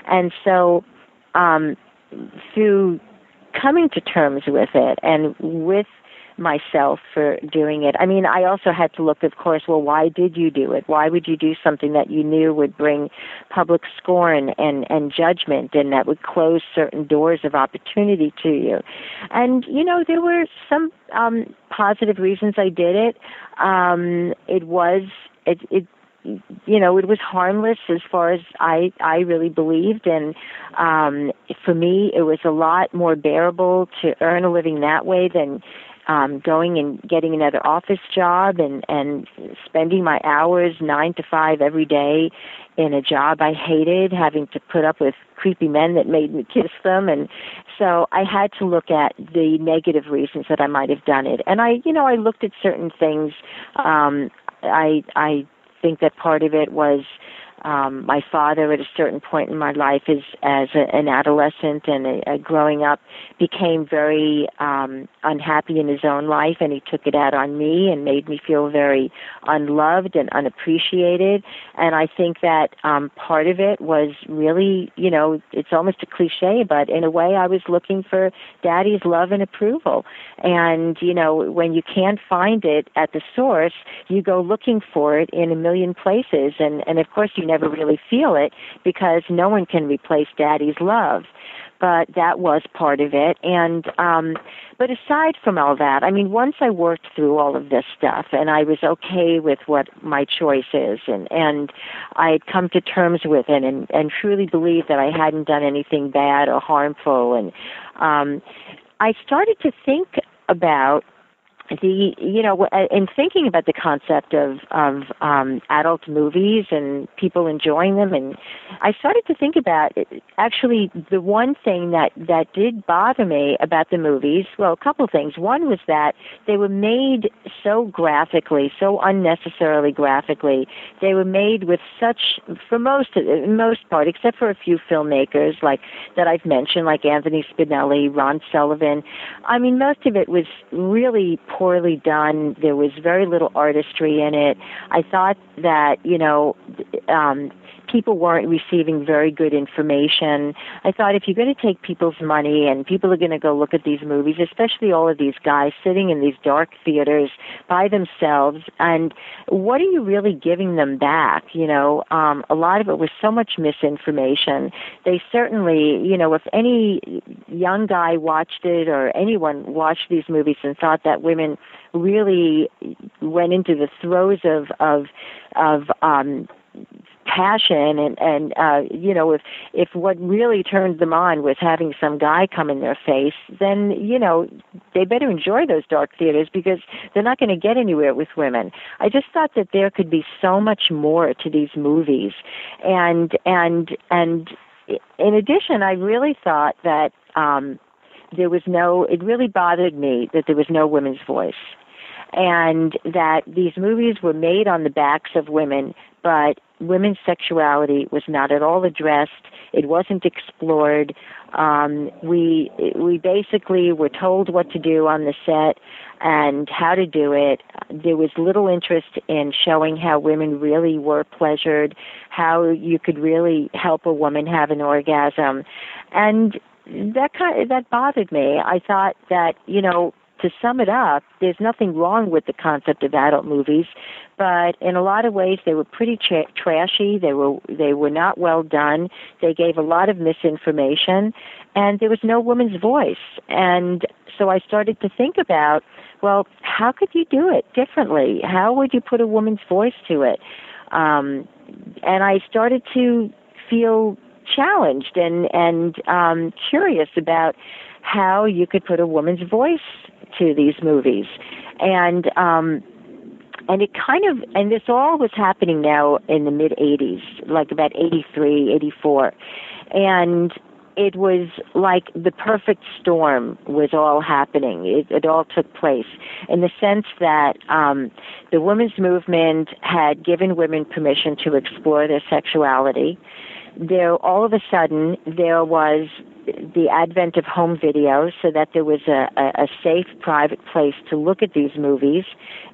and so um, through coming to terms with it and with myself for doing it. I mean, I also had to look, of course, well, why did you do it? Why would you do something that you knew would bring public scorn and, and judgment and that would close certain doors of opportunity to you? And, you know, there were some um, positive reasons I did it. Um, it was, it, it you know it was harmless as far as i i really believed and um for me it was a lot more bearable to earn a living that way than um, going and getting another office job and and spending my hours nine to five every day in a job I hated, having to put up with creepy men that made me kiss them, and so I had to look at the negative reasons that I might have done it. And I, you know, I looked at certain things. Um, I I think that part of it was um, my father, at a certain point in my life, as as a, an adolescent and a, a growing up, became very um, unhappy in his own life, and he took it out on me and made me feel very unloved and unappreciated. And I think that um, part of it was really, you know, it's almost a cliche, but in a way, I was looking for daddy's love and approval. And you know, when you can't find it at the source, you go looking for it in a million places, and and of course you never really feel it because no one can replace daddy's love. But that was part of it. And um but aside from all that i mean once i worked through all of this stuff and i was okay with what my choice is and and i had come to terms with it and and truly believed that i hadn't done anything bad or harmful and um i started to think about the you know uh, in thinking about the concept of of um adult movies and people enjoying them and i started to think about it. actually the one thing that that did bother me about the movies well a couple things one was that they were made so graphically so unnecessarily graphically they were made with such for most uh, most part except for a few filmmakers like that i've mentioned like anthony spinelli ron sullivan i mean most of it was really poorly done. There was very little artistry in it. I thought that, you know, um, people weren't receiving very good information. I thought if you're going to take people's money and people are going to go look at these movies, especially all of these guys sitting in these dark theaters by themselves, and what are you really giving them back? You know, um, a lot of it was so much misinformation. They certainly, you know, if any young guy watched it or anyone watched these movies and thought that women really went into the throes of of of um passion and and uh you know if if what really turned them on was having some guy come in their face then you know they better enjoy those dark theaters because they're not going to get anywhere with women. I just thought that there could be so much more to these movies. And and and in addition i really thought that um there was no it really bothered me that there was no women's voice and that these movies were made on the backs of women but women's sexuality was not at all addressed. It wasn't explored. Um, we we basically were told what to do on the set and how to do it. There was little interest in showing how women really were pleasured, how you could really help a woman have an orgasm, and that kind of, that bothered me. I thought that you know to sum it up, there's nothing wrong with the concept of adult movies, but in a lot of ways they were pretty tra- trashy. They were they were not well done. They gave a lot of misinformation, and there was no woman's voice. And so I started to think about, well, how could you do it differently? How would you put a woman's voice to it? Um, and I started to feel challenged and and um, curious about how you could put a woman's voice to these movies, and um, and it kind of and this all was happening now in the mid 80s, like about 83, 84, and it was like the perfect storm was all happening. It, it all took place in the sense that um, the women's movement had given women permission to explore their sexuality. There, all of a sudden, there was the advent of home video so that there was a, a, a safe private place to look at these movies.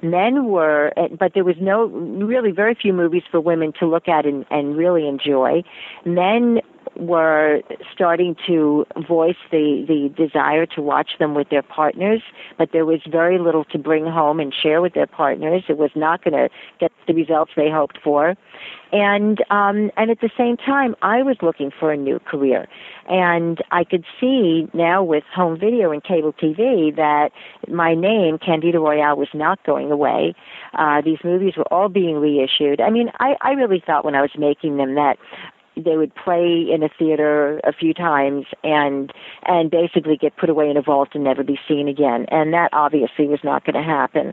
Men were, but there was no, really very few movies for women to look at and, and really enjoy. Men were starting to voice the, the desire to watch them with their partners, but there was very little to bring home and share with their partners. It was not going to get the results they hoped for. And um, and at the same time, I was looking for a new career, and I could see now with home video and cable TV that my name, Candida Royalle, was not going away. Uh, these movies were all being reissued. I mean, I, I really thought when I was making them that they would play in a theater a few times and and basically get put away in a vault and never be seen again. And that obviously was not going to happen.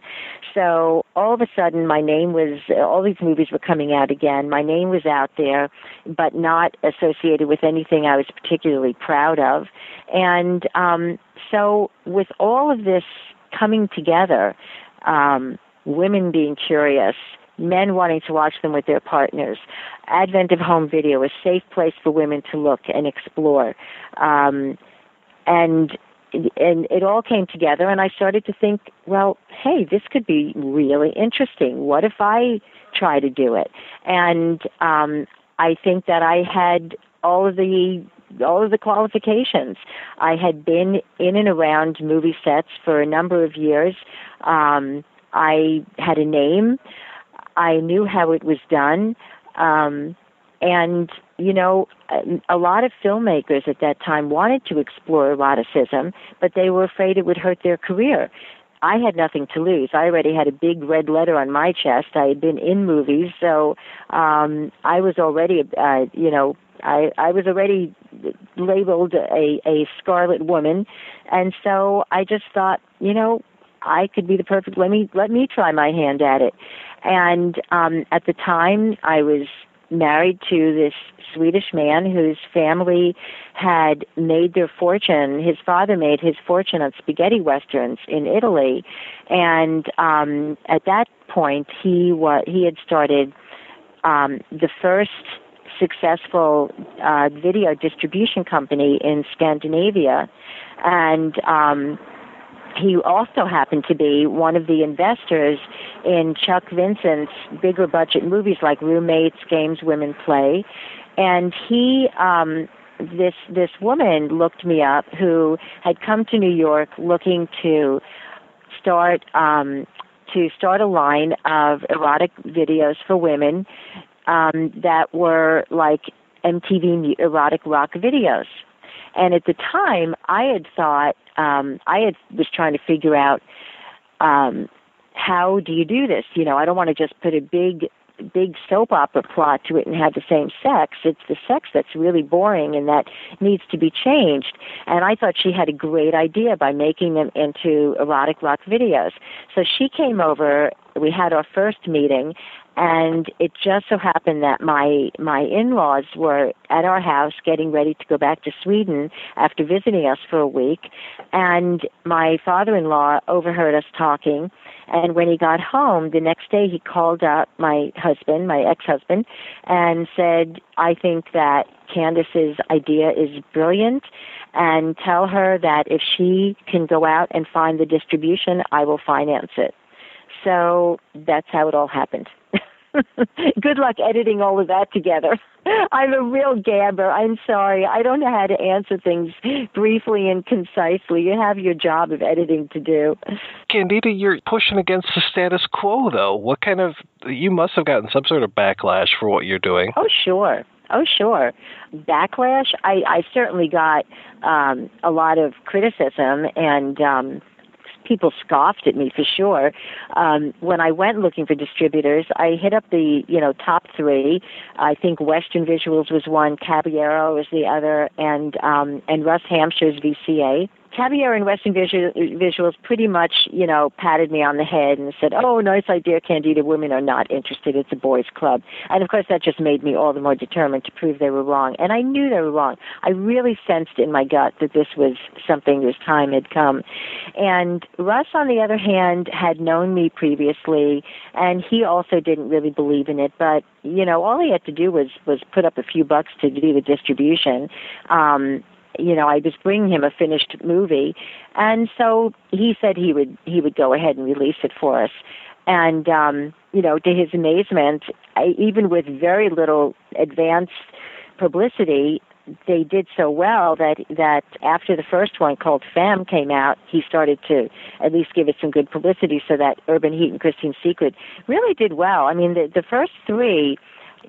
So all of a sudden my name was all these movies were coming out again. My name was out there but not associated with anything I was particularly proud of. And um so with all of this coming together um women being curious men wanting to watch them with their partners. Advent of home video, a safe place for women to look and explore. Um, and and it all came together and I started to think, well, hey, this could be really interesting. What if I try to do it? And um I think that I had all of the all of the qualifications. I had been in and around movie sets for a number of years. Um I had a name. I knew how it was done. Um, and, you know, a, lot of filmmakers at that time wanted to explore eroticism, but they were afraid it would hurt their career. I had nothing to lose. I already had a big red letter on my chest. I had been in movies, so um I was already uh you know, I I was already labeled a a scarlet woman and so I just thought, you know, I could be the perfect. Let me let me try my hand at it. And um, at the time, I was married to this Swedish man whose family had made their fortune. His father made his fortune on spaghetti westerns in Italy, and um, at that point, he was he had started um, the first successful uh, video distribution company in Scandinavia, and um, he also happened to be one of the investors in Chuck Vincent's bigger budget movies like Roommates, Games Women Play, and he. Um, this this woman looked me up who had come to New York looking to start um, to start a line of erotic videos for women um, that were like MTV erotic rock videos. And at the time, I had thought um, I had was trying to figure out um, how do you do this. You know, I don't want to just put a big big soap opera plot to it and have the same sex. It's the sex that's really boring and that needs to be changed. And I thought she had a great idea by making them into erotic rock videos. So she came over. We had our first meeting, and it just so happened that my my in-laws were at our house getting ready to go back to Sweden after visiting us for a week. And my father-in-law overheard us talking. And when he got home the next day he called up my husband my ex-husband and said I think that Candace's idea is brilliant. And tell her that if she can go out and find the distribution I will finance it. So that's how it all happened Good luck editing all of that together. I'm a real gabber. I'm sorry. I don't know how to answer things briefly and concisely. You have your job of editing to do. Candida, you're pushing against the status quo, though. What kind of. You must have gotten some sort of backlash for what you're doing. Oh, sure. Oh, sure. Backlash? I, I certainly got um, a lot of criticism and. Um, people scoffed at me for sure. Um, when I went looking for distributors, I hit up the you know top three. I think Western Visuals was one, Caballero was the other, and um, and Russ Hampshire's VCA. Caballero and Western Visuals pretty much, you know, patted me on the head and said, "Oh, nice idea, Candida. Women are not interested. It's a boys' club." And of course, that just made me all the more determined to prove they were wrong. And I knew they were wrong. I really sensed in my gut that this was something whose time had come. And Russ, on the other hand, had known me previously, and he also didn't really believe in it. But you know, all he had to do was was put up a few bucks to do the distribution. Um, you know, I was bringing him a finished movie, and so he said he would he would go ahead and release it for us. And um, you know, to his amazement, I, even with very little advance publicity, they did so well that that after the first one called Femme came out, he started to at least give it some good publicity. So that Urban Heat and Christine's Secret really did well. I mean, the the first three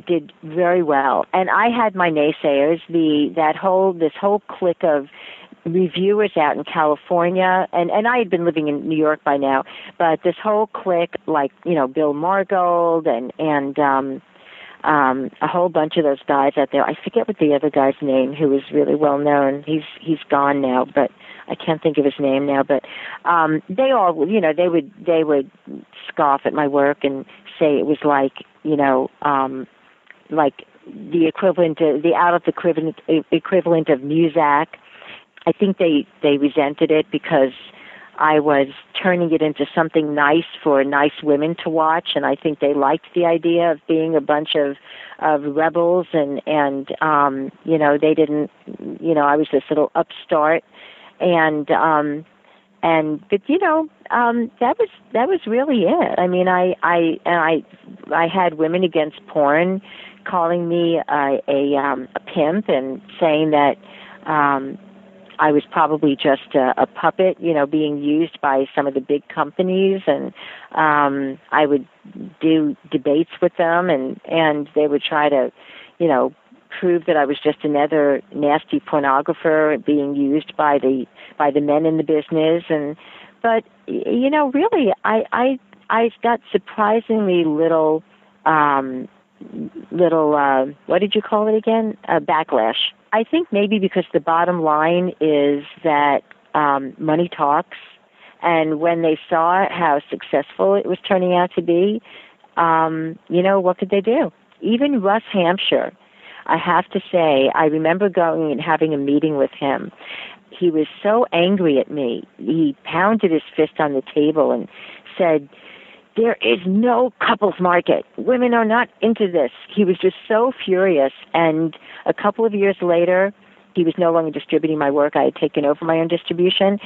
did very well. And I had my naysayers, the that whole this whole clique of reviewers out in California and and I had been living in New York by now, but this whole clique like, you know, Bill Margold and and um um a whole bunch of those guys out there. I forget what the other guy's name who was really well known. He's he's gone now, but I can't think of his name now, but um they all you know, they would they would scoff at my work and say it was like, you know, um like the equivalent of the out of the equivalent equivalent of Muzak. I think they they resented it because I was turning it into something nice for nice women to watch, and I think they liked the idea of being a bunch of of rebels and and um, you know they didn't you know I was this little upstart and um, and but you know um that was that was really it. I mean i i and i i had women against porn calling me a, a, um, a pimp and saying that um, I was probably just a, a puppet, you know, being used by some of the big companies, and um, I would do debates with them, and and they would try to, you know, prove that I was just another nasty pornographer being used by the by the men in the business, and but you know, really, I I I got surprisingly little um little uh, what did you call it again? A backlash. I think maybe because the bottom line is that um, money talks, And when they saw how successful it was turning out to be, um, you know, what could they do? Even Russ Hampshire, I have to say, I remember going and having a meeting with him. He was so angry at me. He pounded his fist on the table and said, there is no couples market. Women are not into this. He was just so furious. And a couple of years later, he was no longer distributing my work. I had taken over my own distribution.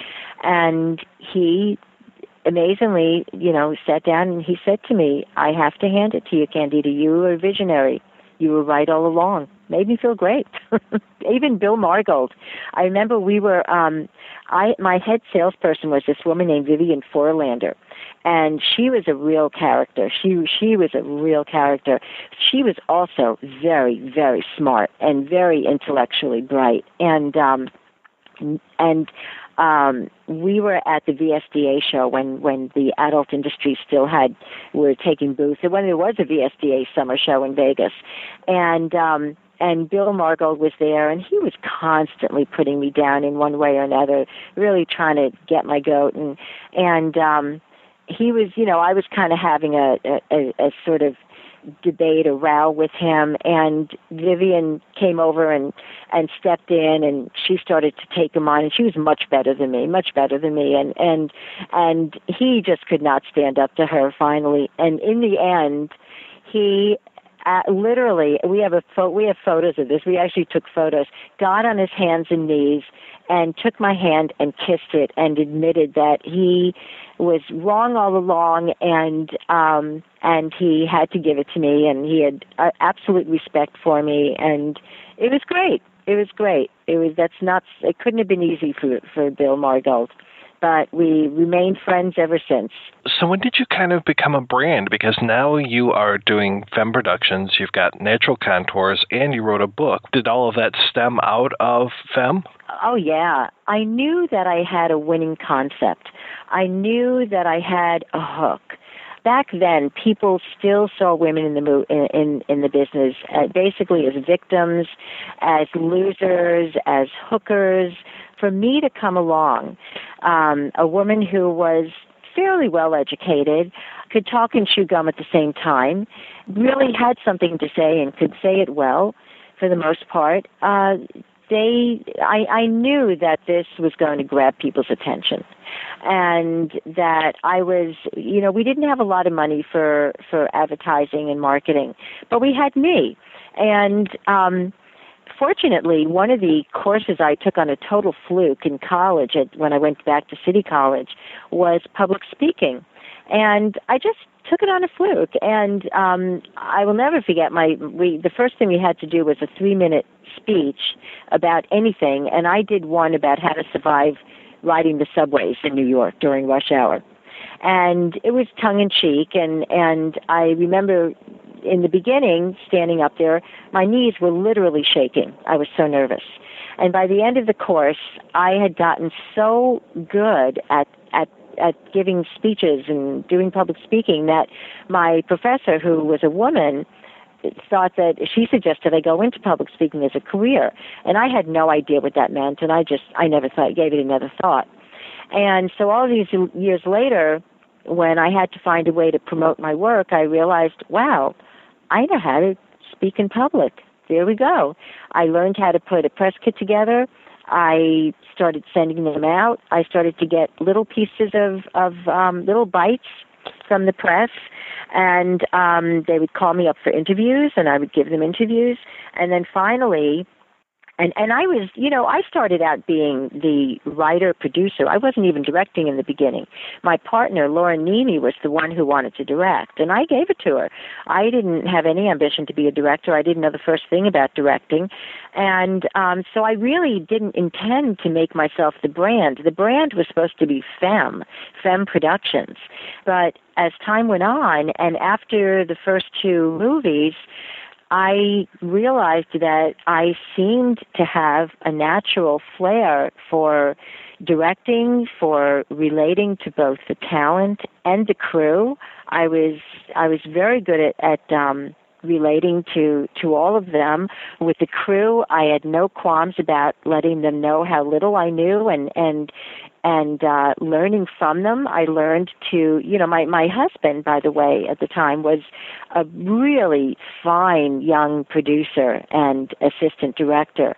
And he amazingly, you know, sat down and he said to me, I have to hand it to you, Candida. You were a visionary. You were right all along. Made me feel great. Even Bill Margold. I remember we were um I my head salesperson was this woman named Vivian Forlander and she was a real character. She she was a real character. She was also very very smart and very intellectually bright. And um, and um, we were at the VSDA show when when the adult industry still had were taking booths, and when there was a VSDA summer show in Vegas, and um, and Bill Margold was there, and he was constantly putting me down in one way or another, really trying to get my goat, and and um, he was, you know, I was kind of having a, a, a sort of debate or row with him and Vivian came over and and stepped in and she started to take him on and she was much better than me much better than me and and and he just could not stand up to her finally and in the end he uh, literally we have a pho- we have photos of this. We actually took photos got on his hands and knees and took my hand and kissed it and admitted that he was wrong all along and um and he had to give it to me and he had uh, absolute respect for me and it was great. It was great. It was that's not it couldn't have been easy for for bill margold but we remained friends ever since. So when did you kind of become a brand? Because now you are doing Femme Productions, you've got Natural Contours, and you wrote a book. Did all of that stem out of Femme? Oh yeah, I knew that I had a winning concept. I knew that I had a hook. Back then, people still saw women in the mo- in, in in the business uh, basically as victims, as losers, as hookers. For me to come along, um, a woman who was fairly well educated, could talk and chew gum at the same time, really had something to say and could say it well for the most part. Uh, they I, I knew that this was going to grab people's attention and that I was you know we didn't have a lot of money for for advertising and marketing but we had me and um fortunately one of the courses I took on a total fluke in college at, when I went back to City College was public speaking. And I just took it on a fluke. And um I will never forget my we the first thing we had to do was a 3 minute speech about anything, and I did one about how to survive riding the subways in New York during rush hour. And it was tongue in cheek, and and I remember in the beginning standing up there, my knees were literally shaking. I was so nervous. And by the end of the course, I had gotten so good at at at giving speeches and doing public speaking that my professor, who was a woman, thought that she suggested I go into public speaking as a career, and I had no idea what that meant, and I just I never thought gave it another thought. And so all these years later, when I had to find a way to promote my work, I realized, wow, I know how to speak in public. There we go. I learned how to put a press kit together. I started sending them out. I started to get little pieces of of um, little bites from the press and um, they would call me up for interviews, and I would give them interviews, and then finally, and and I was, you know, I started out being the writer producer. I wasn't even directing in the beginning. My partner Lauren Niemi was the one who wanted to direct, and I gave it to her. I didn't have any ambition to be a director. I didn't know the first thing about directing, and um, so I really didn't intend to make myself the brand. The brand was supposed to be Femme, Femme Productions, but as time went on, and after the first two movies I realized that I seemed to have a natural flair for directing, for relating to both the talent and the crew. I was I was very good at, at um, relating to to all of them. With the crew, I had no qualms about letting them know how little I knew and and and uh learning from them i learned to you know my my husband by the way at the time was a really fine young producer and assistant director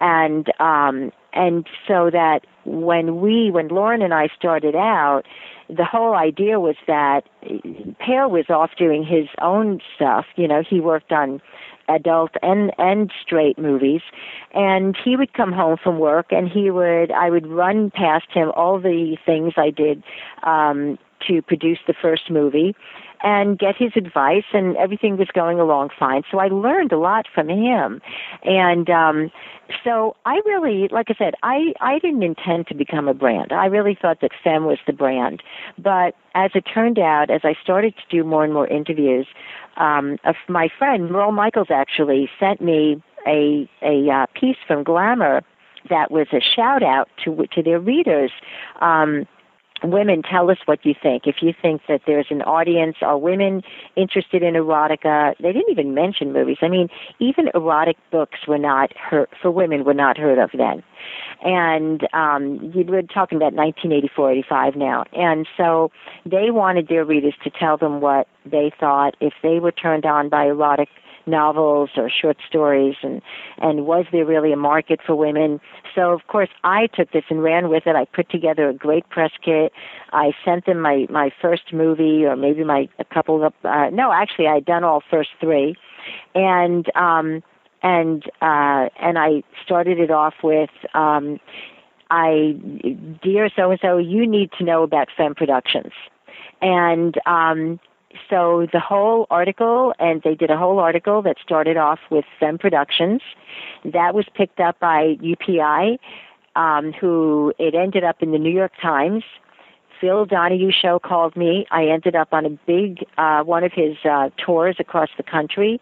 and um and so that when we when Lauren and I started out the whole idea was that Per was off doing his own stuff. You know he worked on adult and and straight movies. And he would come home from work and he would I would run past him all the things I did um to produce the first movie and get his advice and everything was going along fine. So i learned a lot from him. And um so i really like i said i i didn't intend to become a brand. I really thought that Femme was the brand. But as it turned out as i started to do more and more interviews um my friend merle michaels actually sent me a a uh, piece from glamour that was a shout out to to their readers. Um women tell us what you think. If you think that there's an audience are women interested in erotica? They didn't even mention movies. I mean even erotic books were not heard for women were not heard of then. And um you were talking about 1984 85 now. And so they wanted their readers to tell them what they thought if they were turned on by erotic novels or short stories and and was there really a market for women? So of course i took this and ran with it. I put together a great press kit. I sent them my my first movie or maybe my a couple of uh no actually i'd done all first three. And um and uh and i started it off with um i dear so and so you need to know about Femme productions. And um so the whole article, and they did a whole article that started off with Femme Productions. That was picked up by UPI, um, who it ended up in the New York Times. Phil Donahue show called me. I ended up on a big uh, one of his uh, tours across the country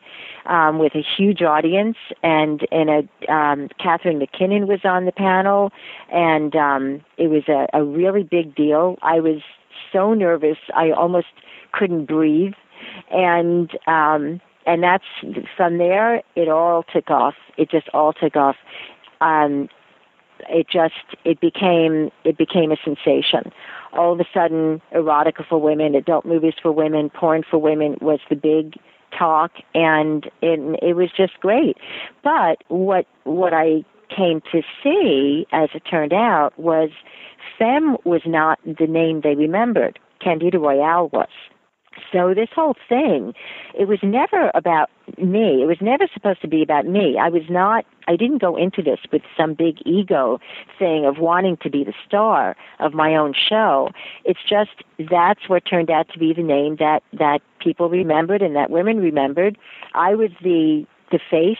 um, with a huge audience, and and a um, Catharine MacKinnon was on the panel, and um, it was a, a really big deal. I was so nervous, I almost couldn't breathe, and um, and that's from there. It all took off. It just all took off. Um, it just it became it became a sensation. All of a sudden, erotica for women, adult movies for women, porn for women was the big talk, and it it was just great. But what what I came to see, as it turned out, was Femme was not the name they remembered. Candida Royalle was. So this whole thing, it was never about me. It was never supposed to be about me. I was not, I didn't go into this with some big ego thing of wanting to be the star of my own show. It's just that's what turned out to be the name that, that people remembered and that women remembered. I was the, the face,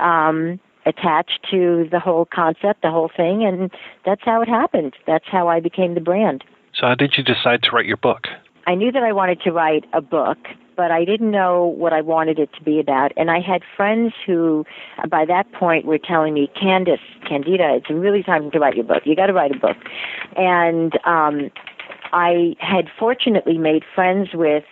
um, attached to the whole concept, the whole thing, and that's how it happened. That's how I became the brand. So, how did you decide to write your book? I knew that I wanted to write a book, but I didn't know what I wanted it to be about. And I had friends who, by that point, were telling me, Candace, Candida, it's really time to write your book. You got to write a book. And um, I had fortunately made friends with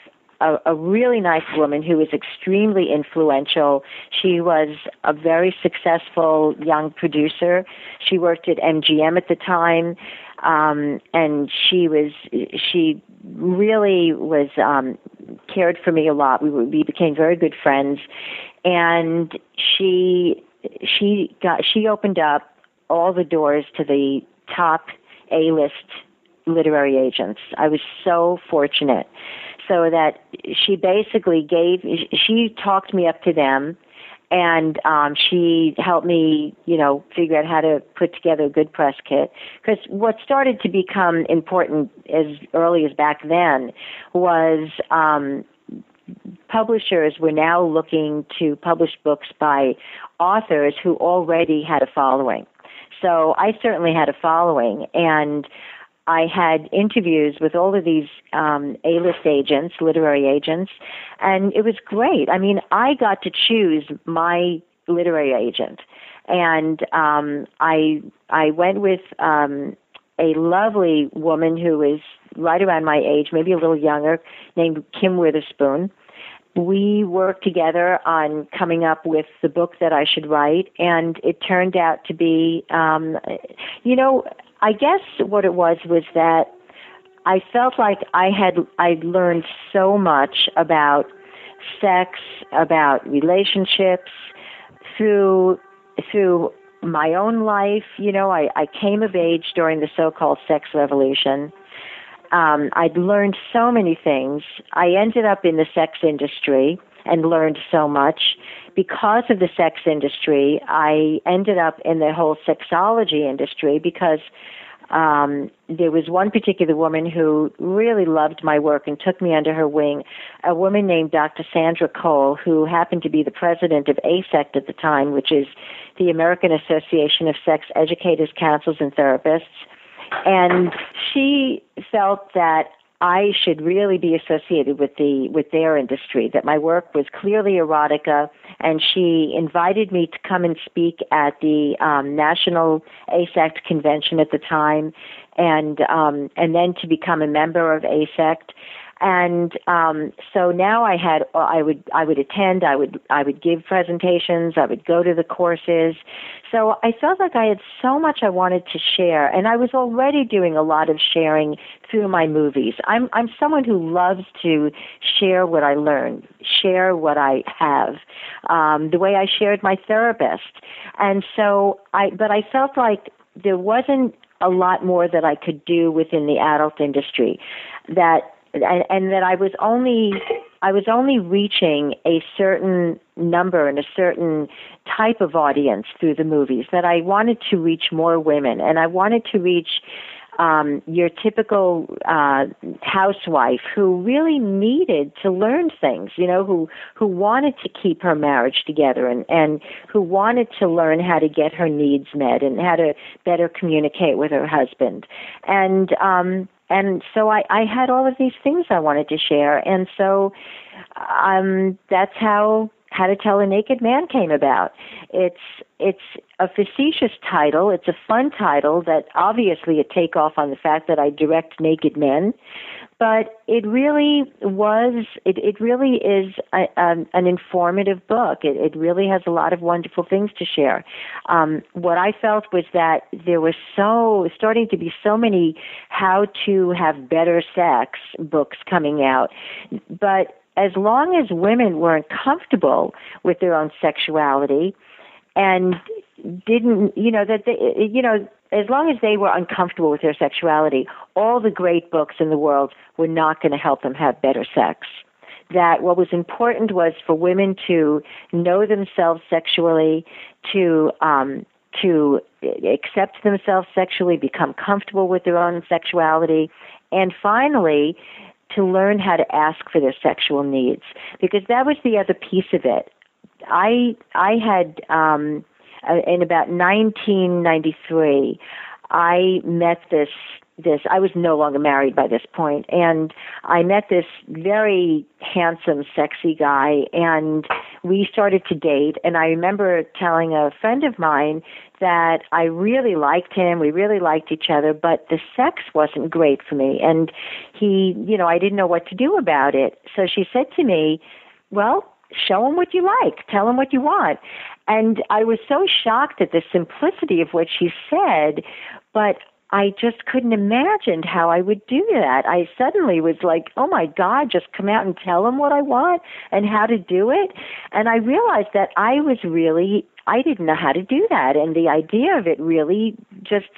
a, a really nice woman who was extremely influential. She was a very successful young producer. She worked at MGM at the time, um, and she was she really was um, cared for me a lot. We were, we became very good friends, and she she got she opened up all the doors to the top A list literary agents. I was so fortunate so that she basically gave she talked me up to them and um she helped me you know figure out how to put together a good press kit. Because what started to become important as early as back then was um publishers were now looking to publish books by authors who already had a following. So i certainly had a following and I had interviews with all of these um, A-list agents, literary agents, and it was great. I mean, I got to choose my literary agent, and um, I I went with um, a lovely woman who is right around my age, maybe a little younger, named Kim Witherspoon, we worked together on coming up with the book that I should write, and it turned out to be, um, you know, I guess what it was was that I felt like I had I learned so much about sex, about relationships through through my own life. You know, I, I came of age during the so-called sex revolution. Um, I'd learned so many things. I ended up in the sex industry and learned so much. Because of the sex industry, I ended up in the whole sexology industry because um, there was one particular woman who really loved my work and took me under her wing, a woman named Dr. Sandra Cole, who happened to be the president of AASECT at the time, which is the American Association of Sex Educators, Counselors, and Therapists. And she felt that I should really be associated with the with their industry. That my work was clearly erotica, and she invited me to come and speak at the um, National AASECT convention at the time, and um, and then to become a member of AASECT and um, so now I had I would I would attend I would I would give presentations I would go to the courses. So I felt like I had so much I wanted to share and I was already doing a lot of sharing through my movies. I'm I'm someone who loves to share what I learn share what I have um, the way I shared my therapist. And so I but I felt like there wasn't a lot more that I could do within the adult industry that and, and that I was only I was only reaching a certain number and a certain type of audience through the movies. That I wanted to reach more women, and I wanted to reach um, your typical uh, housewife who really needed to learn things, you know, who who wanted to keep her marriage together and and who wanted to learn how to get her needs met and how to better communicate with her husband, and um, and so I, I had all of these things I wanted to share, and so um, that's how how to Tell a Naked Man came about. It's it's a facetious title. It's a fun title that obviously a takeoff on the fact that I direct naked men, but it really was. It it really is a, um, an informative book. It, it really has a lot of wonderful things to share. Um, what I felt was that there was so starting to be so many how to have better sex books coming out, but as long as women weren't comfortable with their own sexuality and didn't, you know, that they, you know, as long as they were uncomfortable with their sexuality, all the great books in the world were not going to help them have better sex. That what was important was for women to know themselves sexually, to um, to accept themselves sexually, become comfortable with their own sexuality, and finally to learn how to ask for their sexual needs because that was the other piece of it. I I had um, uh, in about 1993, I met this this I was no longer married by this point and I met this very handsome sexy guy and we started to date and I remember telling a friend of mine that I really liked him we really liked each other but the sex wasn't great for me and he you know I didn't know what to do about it. So she said to me well show him what you like tell him what you want and I was so shocked at the simplicity of what she said but I just couldn't imagine how I would do that. I suddenly was like, oh my God, just come out and tell them what I want and how to do it. And I realized that I was really, I didn't know how to do that. And the idea of it really just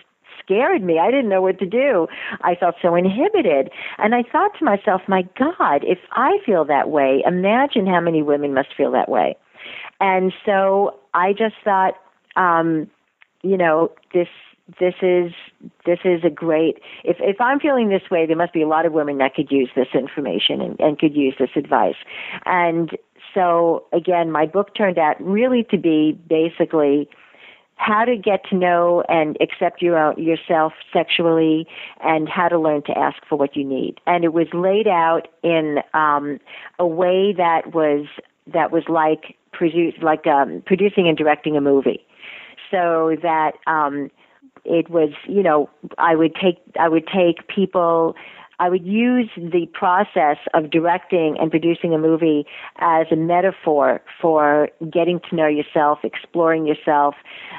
scared me. I didn't know what to do. I felt so inhibited. And I thought to myself, my God, if I feel that way, imagine how many women must feel that way. And so I just thought, um, you know, this this is this is a great if if I'm feeling this way there must be a lot of women that could use this information and, and could use this advice and so again my book turned out really to be basically how to get to know and accept your yourself sexually and how to learn to ask for what you need. And it was laid out in um, a way that was that was like produce like um, producing and directing a movie. So that um, it was you know I would take I would take people I would use the process of directing and producing a movie as a metaphor for getting to know yourself, exploring yourself.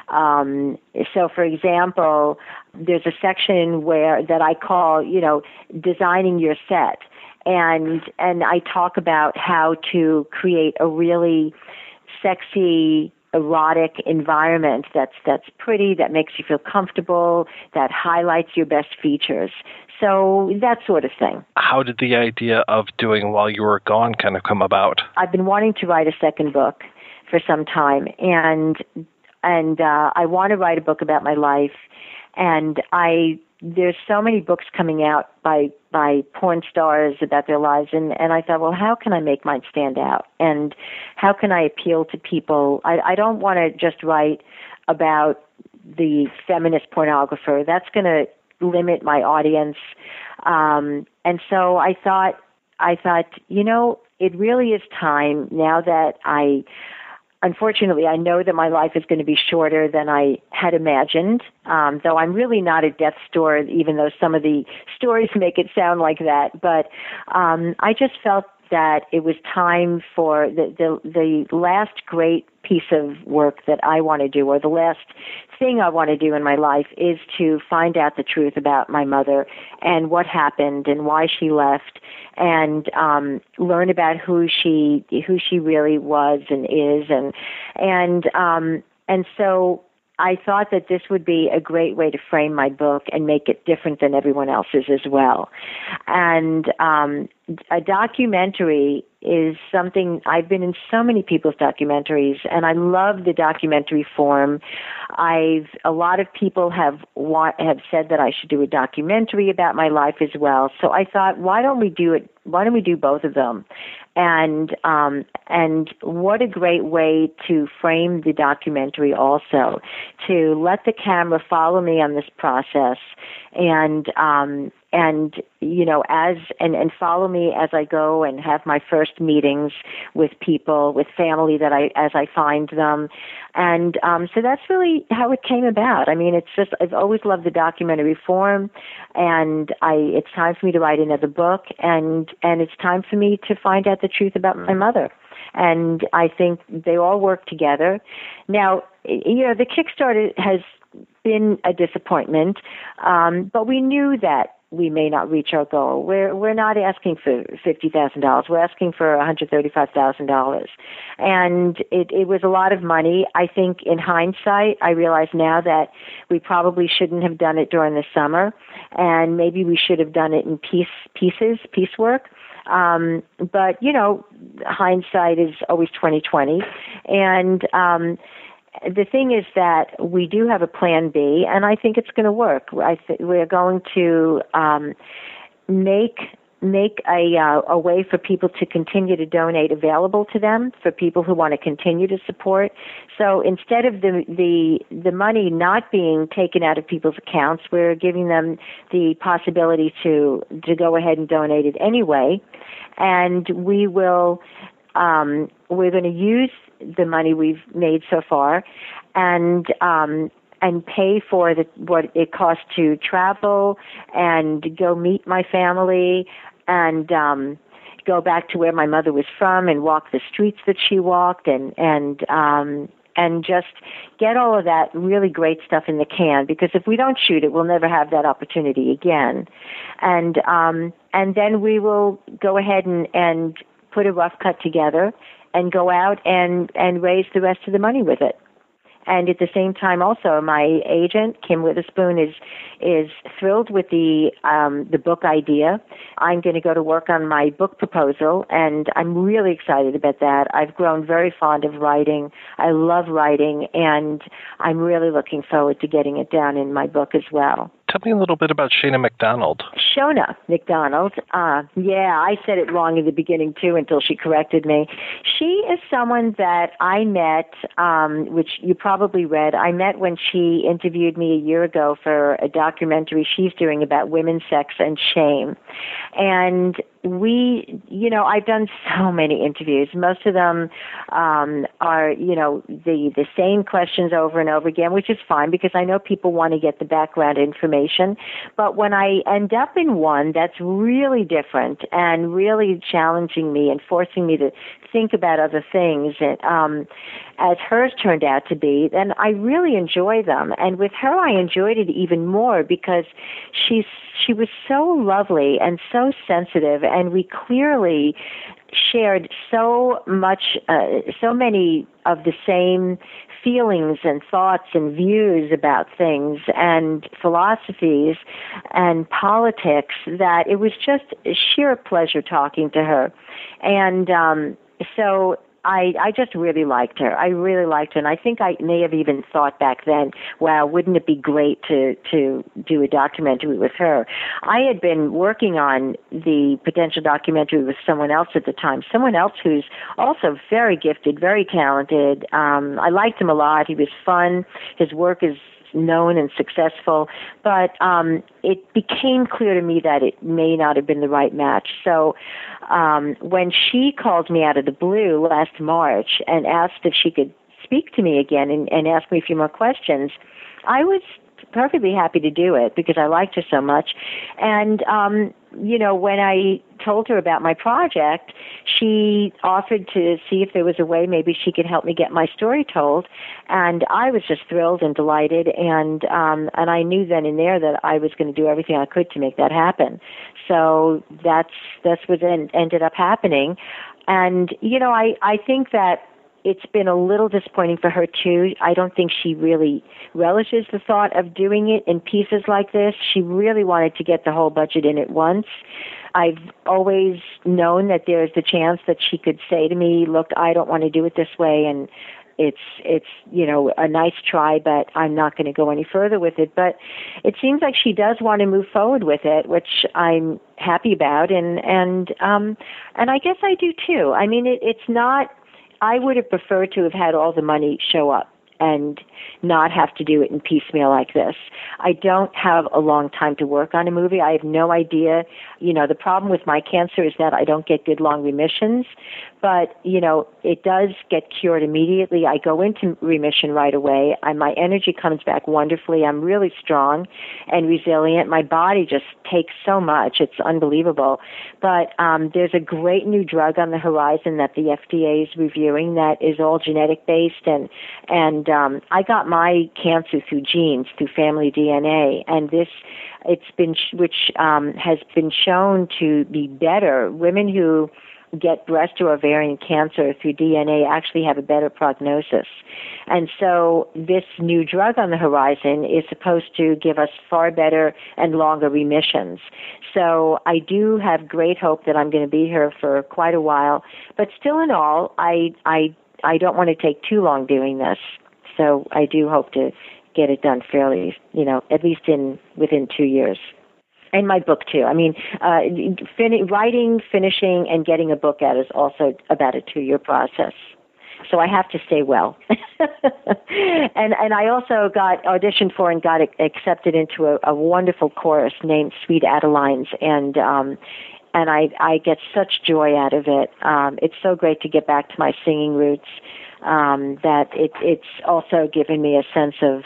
Um, so, for example, there's a section where that I call, you know, designing your set, and and I talk about how to create a really sexy erotic environment that's that's pretty, that makes you feel comfortable, that highlights your best features. So that sort of thing. How did the idea of doing while you were gone kind of come about? I've been wanting to write a second book for some time, and and uh, I want to write a book about my life. And I there's so many books coming out by by porn stars about their lives and and I thought well how can I make mine stand out? And how can I appeal to people? I I don't want to just write about the feminist pornographer. That's going to limit my audience. Um and so I thought I thought you know it really is time now that I unfortunately, I know that my life is going to be shorter than I had imagined. Um, though I'm really not a death door, even though some of the stories make it sound like that. But um, I just felt that it was time for the the, the last great piece of work that I want to do, or the last thing I want to do in my life, is to find out the truth about my mother and what happened and why she left, and um, learn about who she who she really was and is, and and um, and so I thought that this would be a great way to frame my book and make it different than everyone else's as well. And um, a documentary is something I've been in so many people's documentaries, and I love the documentary form. I've a lot of people have want, have said that I should do a documentary about my life as well. So I thought, why don't we do it? Why don't we do both of them? and um, and what a great way to frame the documentary also to let the camera follow me on this process and um, and you know as and and follow me as I go and have my first meetings with people with family that I as I find them. And um so that's really how it came about. I mean it's just I've always loved the documentary form and I it's time for me to write another book and and it's time for me to find out the truth about my mother. And I think they all work together. Now you know the Kickstarter has been a disappointment, um, but we knew that we may not reach our goal. We're we're not asking for fifty thousand dollars. We're asking for one hundred thirty five thousand dollars, and it it was a lot of money. I think in hindsight, I realize now that we probably shouldn't have done it during the summer, and maybe we should have done it in piece pieces, piecework. Um, but you know, hindsight is always twenty twenty, and um, the thing is that we do have a plan B, and I think it's going to work. I th- we're going to um, make make a uh, a way for people to continue to donate available to them for people who want to continue to support. So instead of the the the money not being taken out of people's accounts, we're giving them the possibility to to go ahead and donate it anyway, and we will um, we're going to use the money we've made so far, and um, and pay for the what it costs to travel and go meet my family and um go back to where my mother was from and walk the streets that she walked and and um and just get all of that really great stuff in the can because if we don't shoot it we'll never have that opportunity again. And um and then we will go ahead and and put a rough cut together and go out and and raise the rest of the money with it. And at the same time, also my agent Kim Witherspoon is is thrilled with the um, the book idea. I'm going to go to work on my book proposal, and I'm really excited about that. I've grown very fond of writing. I love writing, and I'm really looking forward to getting it down in my book as well. Tell me a little bit about Shana McDonald. Sheona McDonald. Uh, yeah, I said it wrong in the beginning too until she corrected me. She is someone that I met, um, which you probably read. I met when she interviewed me a year ago for a documentary she's doing about women's sex and shame. And we, you know, I've done so many interviews. Most of them um, are, you know, the the same questions over and over again, which is fine because I know people want to get the background information. But when I end up in one that's really different and really challenging me and forcing me to think about other things, and, um, as hers turned out to be, then I really enjoy them. And with her, I enjoyed it even more because she's she was so lovely and so sensitive, and we clearly shared so much, uh, so many of the same feelings and thoughts and views about things and philosophies and politics that it was just sheer pleasure talking to her. And um, so I I just really liked her. I really liked her, and I think I may have even thought back then, wow, wouldn't it be great to to do a documentary with her? I had been working on the potential documentary with someone else at the time, someone else who's also very gifted, very talented. Um, I liked him a lot. He was fun. His work is known and successful, but um, it became clear to me that it may not have been the right match. So um, when she called me out of the blue last March and asked if she could speak to me again and, and ask me a few more questions, I was perfectly happy to do it because I liked her so much. And um, you know, when I told her about my project, she offered to see if there was a way maybe she could help me get my story told, and I was just thrilled and delighted, and um, and I knew then and there that I was going to do everything I could to make that happen. So that's that's what ended up happening, and you know, I I think that it's been a little disappointing for her too. I don't think she really relishes the thought of doing it in pieces like this. She really wanted to get the whole budget in at once. I've always known that there's the chance that she could say to me, "Look, I don't want to do it this way," and it's it's you know a nice try, but I'm not going to go any further with it. But it seems like she does want to move forward with it, which I'm happy about, and and um and I guess I do too. I mean, it, it's not I would have preferred to have had all the money show up and not have to do it in piecemeal like this. I don't have a long time to work on a movie. I have no idea. You know, the problem with my cancer is that I don't get good long remissions, but you know, it does get cured immediately. I go into remission right away. I, my energy comes back wonderfully. I'm really strong and resilient. My body just takes so much. It's unbelievable. But um, there's a great new drug on the horizon that the FDA is reviewing that is all genetic based and and um, I got my cancer through genes, through family DNA, and this it's been which um, has been shown to be better. Women who get breast or ovarian cancer through DNA actually have a better prognosis. And so this new drug on the horizon is supposed to give us far better and longer remissions. So I do have great hope that I'm going to be here for quite a while, but still in all, I I I don't want to take too long doing this. So I do hope to get it done fairly, you know, at least in within two years. And my book too. I mean, uh, fin- writing, finishing, and getting a book out is also about a two-year process. So I have to stay well. and and I also got auditioned for and got accepted into a, a wonderful chorus named Sweet Adelines, and um, and I I get such joy out of it. Um, it's so great to get back to my singing roots um, that it, it's also given me a sense of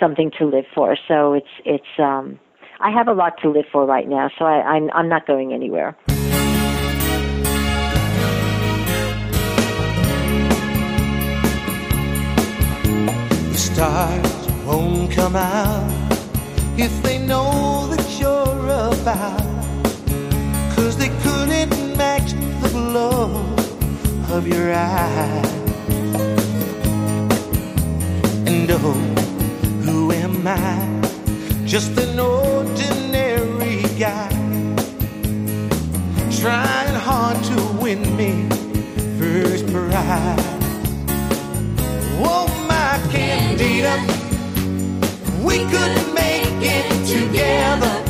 something to live for. So it's it's um, I have a lot to live for right now. So I, I'm I'm not going anywhere. The stars won't come out if they know that you're about. Cause they couldn't match the glow of your eyes. And oh, who am I? Just an ordinary guy, trying hard to win me first prize. Oh, my candida, we could make it together.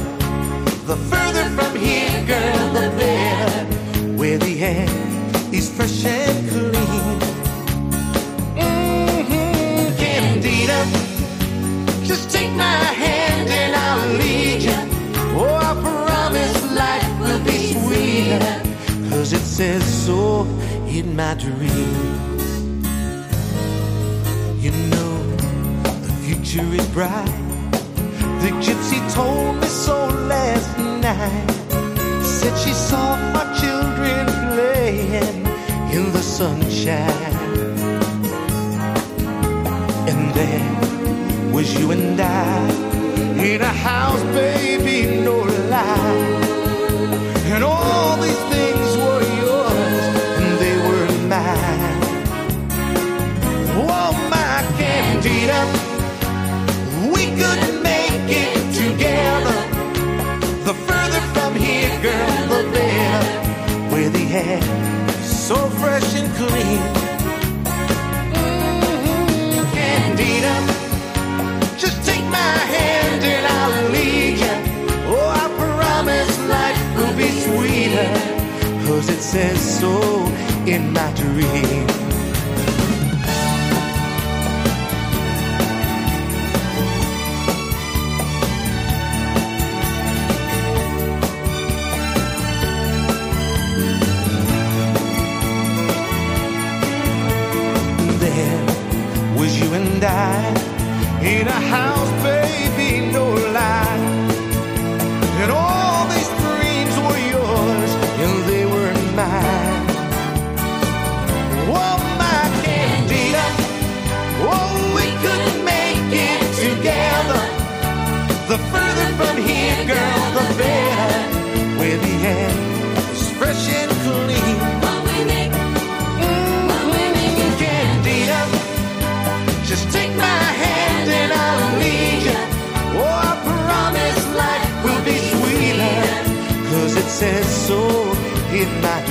The further from here, girl, the better. Where the air is fresh and clean. says so in my dreams. You know, the future is bright. The gypsy told me so last night. Said she saw our children playing in the sunshine. And there was you and I in a house, baby, no lie. says so oh, in my dream. So in my